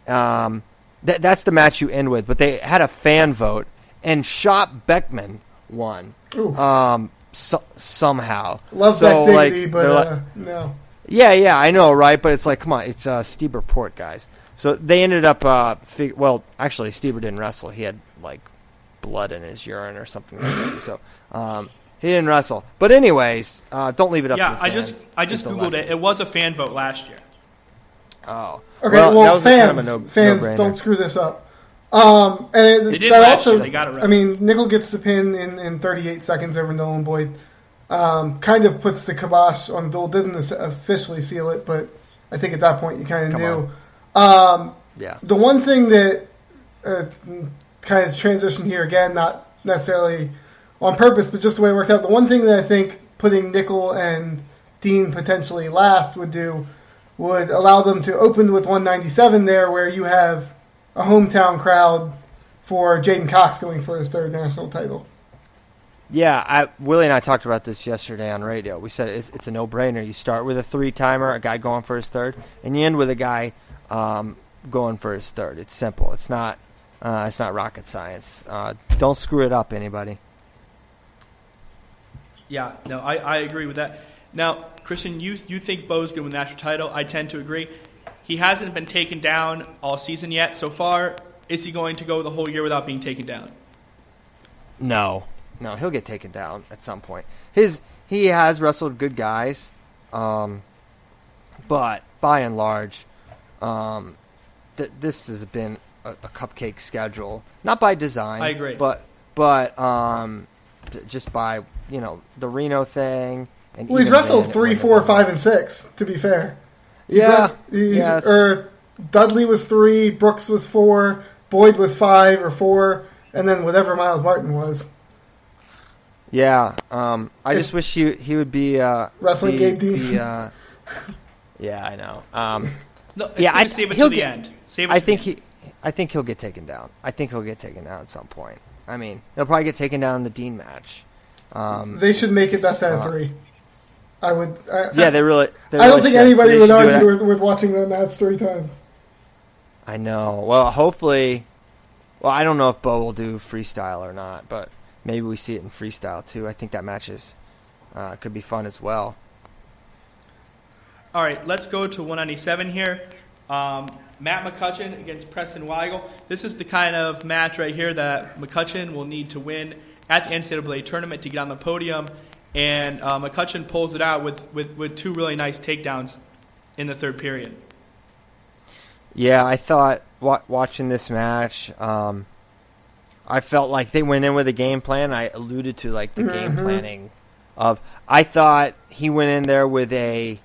Um, that, that's the match you end with, but they had a fan vote, and Shop Beckman won. Um, so, somehow. Love so, that like, but they're like- uh, no. yeah, yeah, I know, right? But it's like, come on, it's uh, Steve Report, guys. So they ended up, uh, fig- well, actually, Stieber didn't wrestle. He had like blood in his urine or something. Like so um, he didn't wrestle. But anyways, uh, don't leave it up. yeah, to the I just I just It's googled it. lesson. It was a fan vote last year. Oh, Okay, Well, well, that was fans, kind of a no- fans, no-brainer. don't screw this up. Um, and They did that last also, year, they got it right. I mean, Nickal gets the pin in, in 38 seconds over Nolan Boyd. Um, kind of puts the kibosh on the duel. Didn't officially seal it, but I think at that point you kind of Come knew. Um, yeah. the one thing that uh, kind of transition here again, not necessarily on purpose, but just the way it worked out. The one thing that I think putting Nickal and Dean potentially last would do would allow them to open with 197 there, where you have a hometown crowd for J'den Cox going for his third national title. Yeah, I, Willie and I talked about this yesterday on radio. We said it's, it's a no-brainer. You start with a three-timer, a guy going for his third, and you end with a guy um, going for his third. It's simple. It's not. Uh, it's not rocket science. Uh, don't screw it up, anybody. Yeah, no, I, I agree with that. Now, Christian, you you think Bo's going to win the national title? I tend to agree. He hasn't been taken down all season yet so far. Is he going to go the whole year without being taken down? No, no, he'll get taken down at some point. His he has wrestled good guys, um, but by and large, um, th- this has been a, a cupcake schedule. Not by design, I agree. but but um, th- just by you know the Reno thing. And Well, he's wrestled then, three, it four, wasn't- five, and six. To be fair, He's Yeah, re- he's, yes. or Dudley was three, Brooks was four, Boyd was five or four, and then whatever Myles Martin was. Yeah, um, I If- just wish he he would be uh, Wrestling be, Gabe Dean. be, uh, yeah, I know. Um, No, it's Yeah, yeah, I- save it he'll to the get- end. Save it I to think he, I think he'll get taken down. I think he'll get taken down at some point. I mean, he'll probably get taken down in the Dean match. Um, They should make it best out of uh, three. I would. I, yeah, they really. They I don't really think should. Anybody they would argue with, with watching that match three times. I know. Well, hopefully, well, I don't know if Bo will do freestyle or not, but maybe we see it in freestyle too. I think that matches uh, could be fun as well. All right, let's go to 197 here. Um, Matt McCutcheon against Preston Weigel. This is the kind of match right here that McCutcheon will need to win at the NCAA tournament to get on the podium. And uh, McCutcheon pulls it out with, with, with two really nice takedowns in the third period. Yeah, I thought wa- watching this match, um, I felt like they went in with a game plan. I alluded to like the game planning of. I thought he went in there with a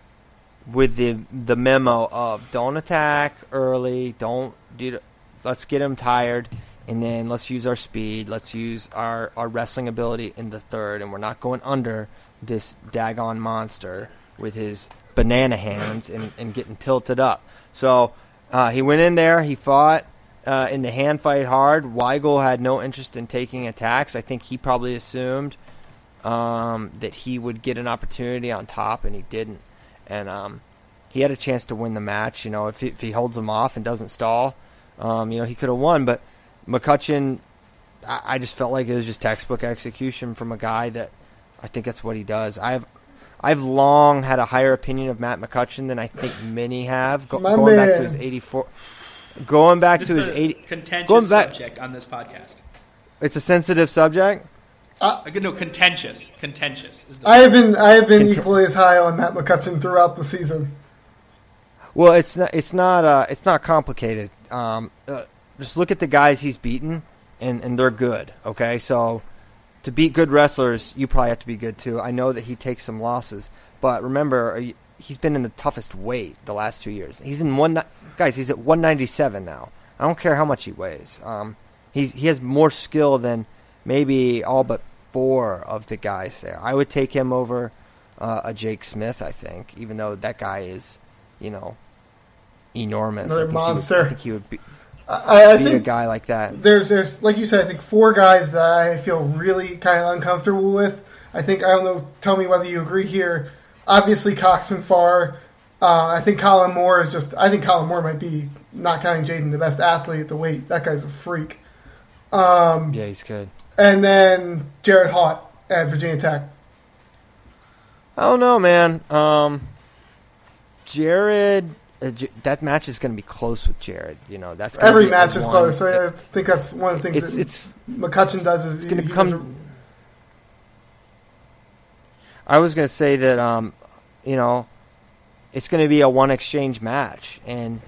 with the the memo of don't attack early, don't do, let's get him tired, and then let's use our speed, let's use our our wrestling ability in the third, and we're not going under this daggone monster with his banana hands and, and getting tilted up. So uh, he went in there, he fought uh, in the hand fight hard. Weigel had no interest in taking attacks. I think he probably assumed um, that he would get an opportunity on top, and he didn't. And um, he had a chance to win the match. You know, if he, if he holds him off and doesn't stall, um, you know, he could have won. But McCutcheon, I, I just felt like it was just textbook execution from a guy that I think that's what he does. I've I've long had a higher opinion of Matt McCutcheon than I think many have. Go, My going back to his '84, going back This to is his a '80. contentious going back- subject on this podcast. It's a sensitive subject. Uh, no, contentious. Contentious is the I have been I have been Conti- equally as high on Matt McCutcheon throughout the season. Well, it's not. It's not. Uh, it's not complicated. Um, uh, just look at the guys he's beaten, and and they're good. Okay, so to beat good wrestlers, you probably have to be good too. I know that he takes some losses, but remember, uh, he's been in the toughest weight the last two years. He's in one. Guys, he's at 197 now. I don't care how much he weighs. Um, he's he has more skill than maybe all but four of the guys there. I would take him over uh, a Jake Smith. I think, even though that guy is, you know, enormous. Another I think he would- monster. I think he would be, I, I beat a guy like that. there's there's like you said, I think four guys that I feel really kind of uncomfortable with. I think I don't know. Tell me whether you agree here. Obviously, Cox and Pfarr. Uh, I think Kollin Moore is just. I think Kollin Moore might be not counting J'den the best athlete at the weight. That guy's a freak. Um, Yeah, he's good. And then Jared Haught at Virginia Tech. I don't know, man. Um, Jared, uh, J- that match is going to be close with Jared. You know, that's Every match is one- close. So I think that's one of the things It's that it's. McCutcheon does. Is It's gonna he become- I was going to say that, um, you know, it's going to be a one exchange match, and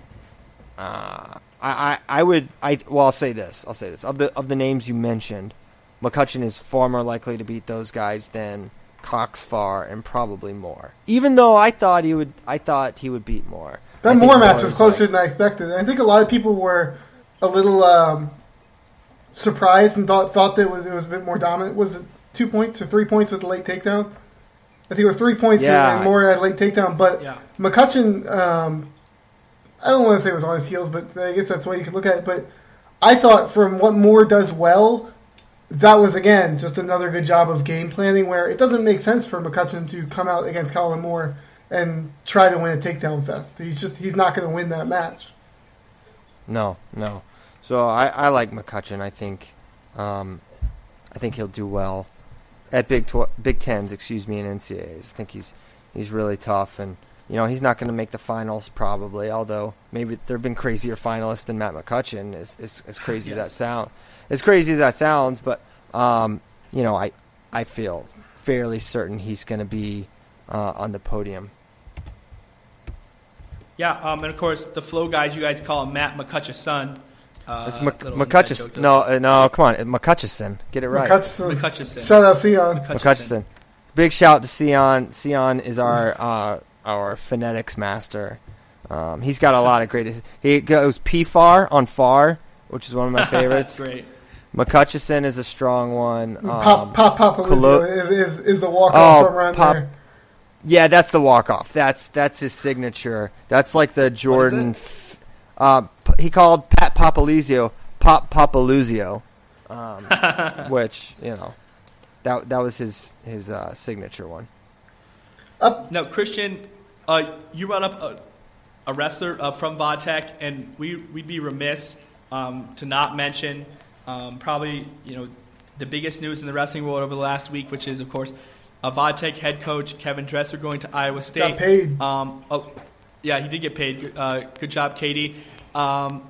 uh, I, I, I would, I well, I'll say this. I'll say this of the of the names you mentioned, McCutcheon is far more likely to beat those guys than Cox, far and probably more. Even though I thought he would, I thought he would beat more. That think Moore match was closer like- than I expected. I think a lot of people were a little um, surprised and thought thought that it was it was a bit more dominant. Was it two points or three points with the late takedown? I think it was three points Yeah. and more at late takedown. But Yeah. McCutcheon, um, I don't want to say it was on his heels, but I guess that's the way you could look at it. But I thought from what Moore does well, that was again just another good job of game planning where it doesn't make sense for McCutcheon to come out against Kollin Moore and try to win a takedown fest. He's just he's not going to win that match. No, no. So I, I like McCutcheon. I think, um, I think he'll do well at Big tw- Big Tens, excuse me, in NCAAs. I think he's he's really tough, and you know he's not going to make the finals probably. Although maybe there have been crazier finalists than Matt McCutcheon. As as, as crazy as that Yes. sound, as crazy as that sounds, but um, you know I I feel fairly certain he's going to be uh, on the podium. Yeah, um, and of course, the flow guys, you guys call him Matt McCutcheon's son. Uh, It's Mc- McCutcheon. No, uh, no, come on, McCutcheon. Get it right. McCutcheon. McCutcheon. Shout out Sion. McCutcheon. Big shout to Sion. Sion is our uh, our phonetics master. Um, he's got a lot of great. He goes P far on FAR, which is one of my favorites. Great. McCutcheon is a strong one. Um, Pop Pop Pop Colo- is, is is the walk Oh, off from around Pop- there. Yeah, that's the walk off. That's that's his signature. That's like the Jordan. F- uh, he called Pat Popolizio Pop Papaluzio, um, which you know that that was his his uh, signature one. Now, Christian, uh, you brought up a, a wrestler uh, from Va Tech, and we, we'd be remiss um, to not mention um, probably you know the biggest news in the wrestling world over the last week, which is of course a Va Tech head coach Kevin Dresser going to Iowa State. Got paid. Um, oh, yeah, he did get paid. Uh, good job, Katie. Um,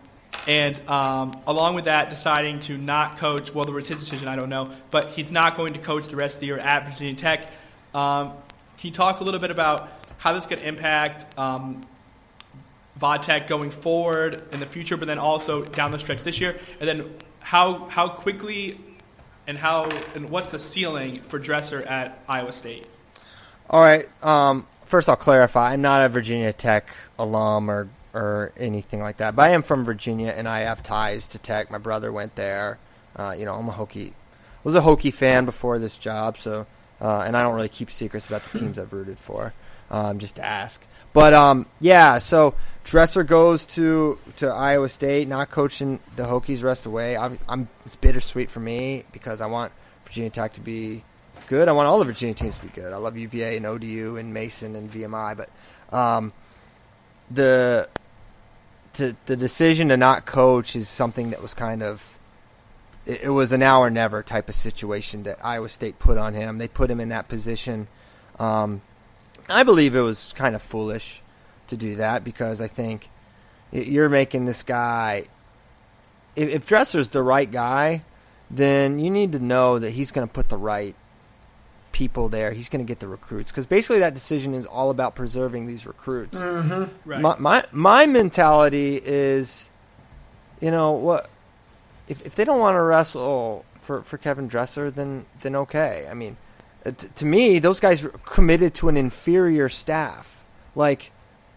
and um, along with that, deciding to not coach. Well, it was his decision. I don't know, but he's not going to coach the rest of the year at Virginia Tech. Um, can you talk a little bit about how this could impact um, Va Tech going forward in the future, but then also down the stretch this year, and then how how quickly and how and what's the ceiling for Dresser at Iowa State? All right. Um, first, I'll clarify. I'm not a Virginia Tech alum or or anything like that, but I am from Virginia and I have ties to Tech. My brother went there. Uh, you know, I'm a Hokie. Was a Hokie fan before this job, so uh, and I don't really keep secrets about the teams I've rooted for. Um, just to ask. But um, yeah, so Dresser goes to, to Iowa State, not coaching the Hokies rest away. I'm, I'm, it's bittersweet for me because I want Virginia Tech to be good. I want all the Virginia teams to be good. I love UVA and ODU and Mason and VMI, but um, the to, the decision to not coach is something that was kind of it, it, was an now or never type of situation that Iowa State put on him. They put him in that position. Um, I believe it was kind of foolish to do that because I think you're making this guy. If, if Dresser's the right guy, then you need to know that he's going to put the right people there. He's going to get the recruits because basically that decision is all about preserving these recruits. Mm-hmm. Right. My, my my mentality is, you know what, if if they don't want to wrestle for for Kevin Dresser, then then okay. I mean, uh, t- to me, those guys committed to an inferior staff. Like,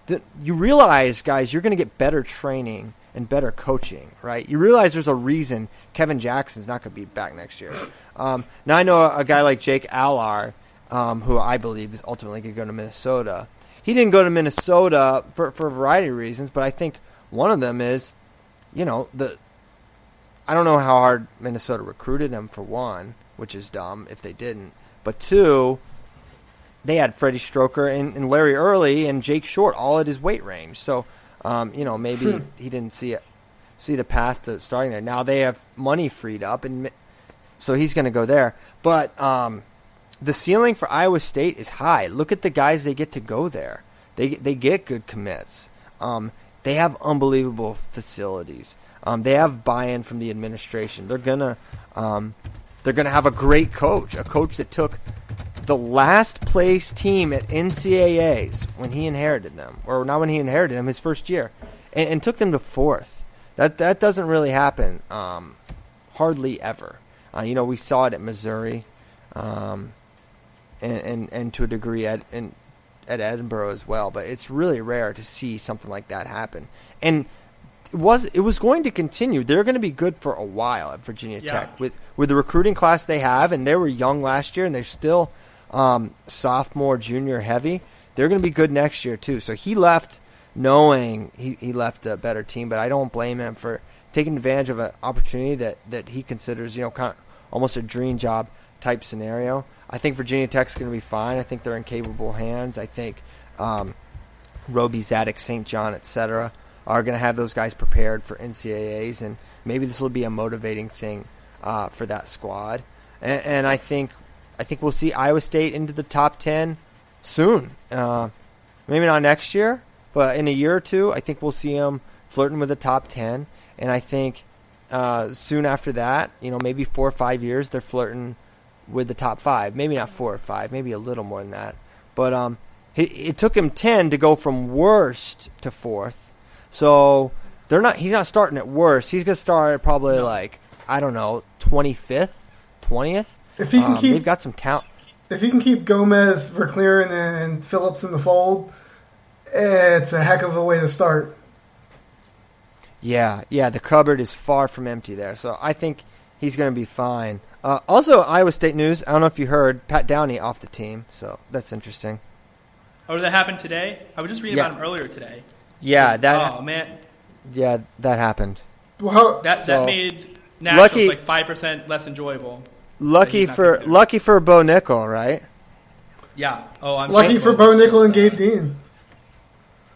the, you realize, guys, you're going to get better training and better coaching, right? You realize there's a reason Kevin Jackson's not going to be back next year. Um, now I know a, a, guy like Jake Allar, um, who I believe is ultimately going to go to Minnesota. He didn't go to Minnesota for for a variety of reasons, but I think one of them is, you know, the. I don't know how hard Minnesota recruited him for one, which is dumb if they didn't. But two, they had Freddie Stroker and, and Larry Early and Jake Short all at his weight range. So, um, you know, maybe hmm. he didn't see it, see the path to starting there. Now they have money freed up, and so he's going to go there. But um, the ceiling for Iowa State is high. Look at the guys they get to go there. They they get good commits. Um, they have unbelievable facilities. Um, they have buy-in from the administration. They're gonna um, they're gonna have a great coach, a coach that took the last place team at NCAA's when he inherited them, or not when he inherited them, his first year, and, and took them to fourth. That that doesn't really happen, um, hardly ever. Uh, you know, we saw it at Missouri, um, and, and and to a degree at at Edinboro as well. But it's really rare to see something like that happen. And it was it was going to continue. They're going to be good for a while at Virginia yeah. Tech with with the recruiting class they have, and they were young last year, and they're still um, sophomore, junior heavy. They're going to be good next year too. So he left knowing he, he left a better team, but I don't blame him for taking advantage of an opportunity that, that he considers you know kind of almost a dream job type scenario. I think Virginia Tech's going to be fine. I think they're in capable hands. I think um, Robie Zadick, St. John, etc. are going to have those guys prepared for NCAAs, and maybe this will be a motivating thing uh, for that squad. And, and I think I think we'll see Iowa State into the top 10 soon. Uh, maybe not next year, but in a year or two, I think we'll see them flirting with the top 10. And I think uh, soon after that, you know, maybe four or five years, they're flirting with the top five. Maybe not four or five, maybe a little more than that. But um, it, it took him 10 to go from worst to fourth. So they're not. He's not starting at worst. He's gonna start at probably no. like I don't know, twenty fifth, twentieth. If he can um, keep, they've got some talent. If he can keep Gomez, Verkleeren, and Phillips in the fold, it's a heck of a way to start. Yeah, yeah, the cupboard is far from empty there, so I think he's going to be fine. Uh, also, Iowa State news. I don't know if you heard Pat Downey off the team, so that's interesting. Oh, did that happen today? I was just reading yeah. about him earlier today. Yeah, that. Oh man. Yeah, that happened. Well, that so, that made nationals lucky, like five percent less enjoyable. Lucky for lucky for Bo Nickal, right? Yeah. Oh, I'm lucky for Bo Nickal and Gabe Dean.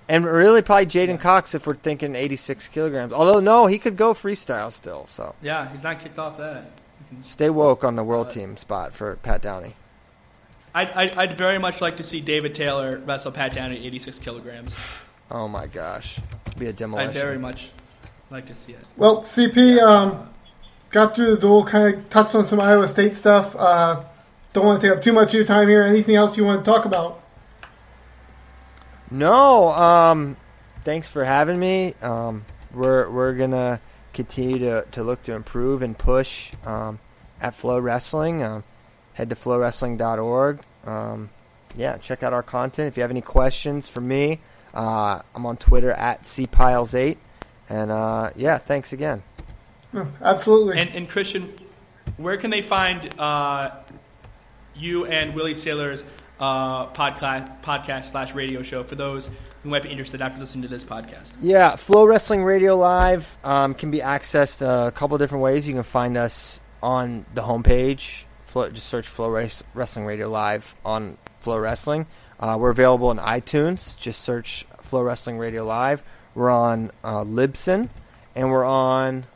and really probably J'den Cox if we're thinking 86 kilograms. Although no, he could go freestyle still. So Yeah, he's not kicked off that. stay woke on the world team spot for Pat Downey. I'd, I'd, I'd very much like to see David Taylor wrestle Pat Downey at 86 kilograms. Oh my gosh, be a I'd demolition. very much like to see it. Well, CP um, got through the duel, kind of touched on some Iowa State stuff. Uh, don't want to take up too much of your time here. Anything else you want to talk about? No, um, thanks for having me. Um, we're we're gonna continue to, to look to improve and push um, at FloWrestling. Um, head to flowrestling.org. Um, yeah, check out our content. If you have any questions for me, uh, I'm on Twitter at cpyles8. And uh, yeah, thanks again. No, absolutely. And, and Christian, where can they find uh, you and Willie Saylor's uh, podcast podcast slash radio show for those who might be interested after listening to this podcast? Yeah, FloWrestling Radio Live um, can be accessed a couple different ways. You can find us on the homepage. Flo, just search Flow Wrestling Radio Live on FloWrestling. Uh, we're available on iTunes. Just search FloWrestling Radio Live. We're on uh, Libsyn, and we're on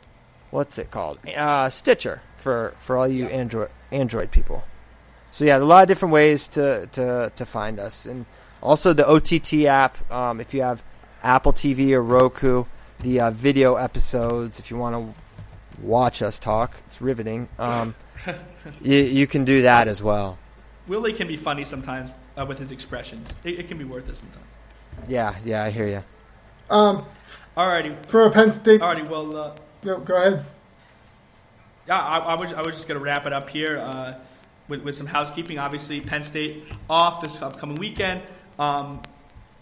what's it called? Uh, Stitcher for for all you Android Android people. So yeah, a lot of different ways to to to find us, and also the OTT app. Um, if you have Apple TV or Roku, the uh, video episodes. If you want to watch us talk, it's riveting. Um, you, you can do that as well. Willie can be funny sometimes uh, with his expressions. It, it can be worth it sometimes. Yeah, yeah, I hear you. Um, Alrighty, For a Penn State. alrighty. Well, uh, No, go ahead. yeah, I, I was I was just gonna wrap it up here uh, with with some housekeeping. Obviously, Penn State off this upcoming weekend. Um,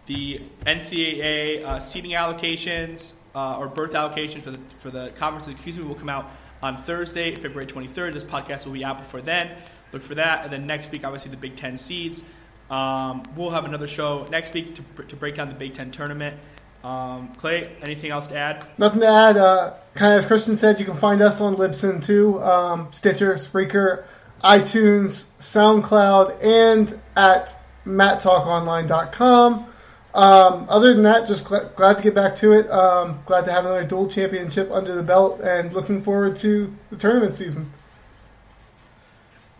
the NCAA uh, seating allocations uh, or berth allocations for the for the conference, excuse me, will come out on Thursday, February 23rd. This podcast will be out before then. Look for that, and then next week, obviously, the Big Ten seeds. Um, we'll have another show next week to, to break down the Big Ten tournament. Um, Clay, anything else to add? Nothing to add. Uh, kind of as Christian said, you can find us on Libsyn too, um, Stitcher, Spreaker, iTunes, SoundCloud, and at mattalkonline.com. Um, other than that, just gl- glad to get back to it. Um, glad to have another dual championship under the belt, and looking forward to the tournament season.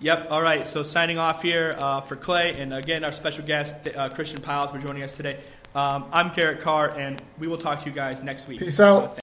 Yep. All right. So signing off here uh, for Clay, and again our special guest uh, Christian Pyles for joining us today. Um, I'm Garrett Carr, and we will talk to you guys next week. Peace out. Uh,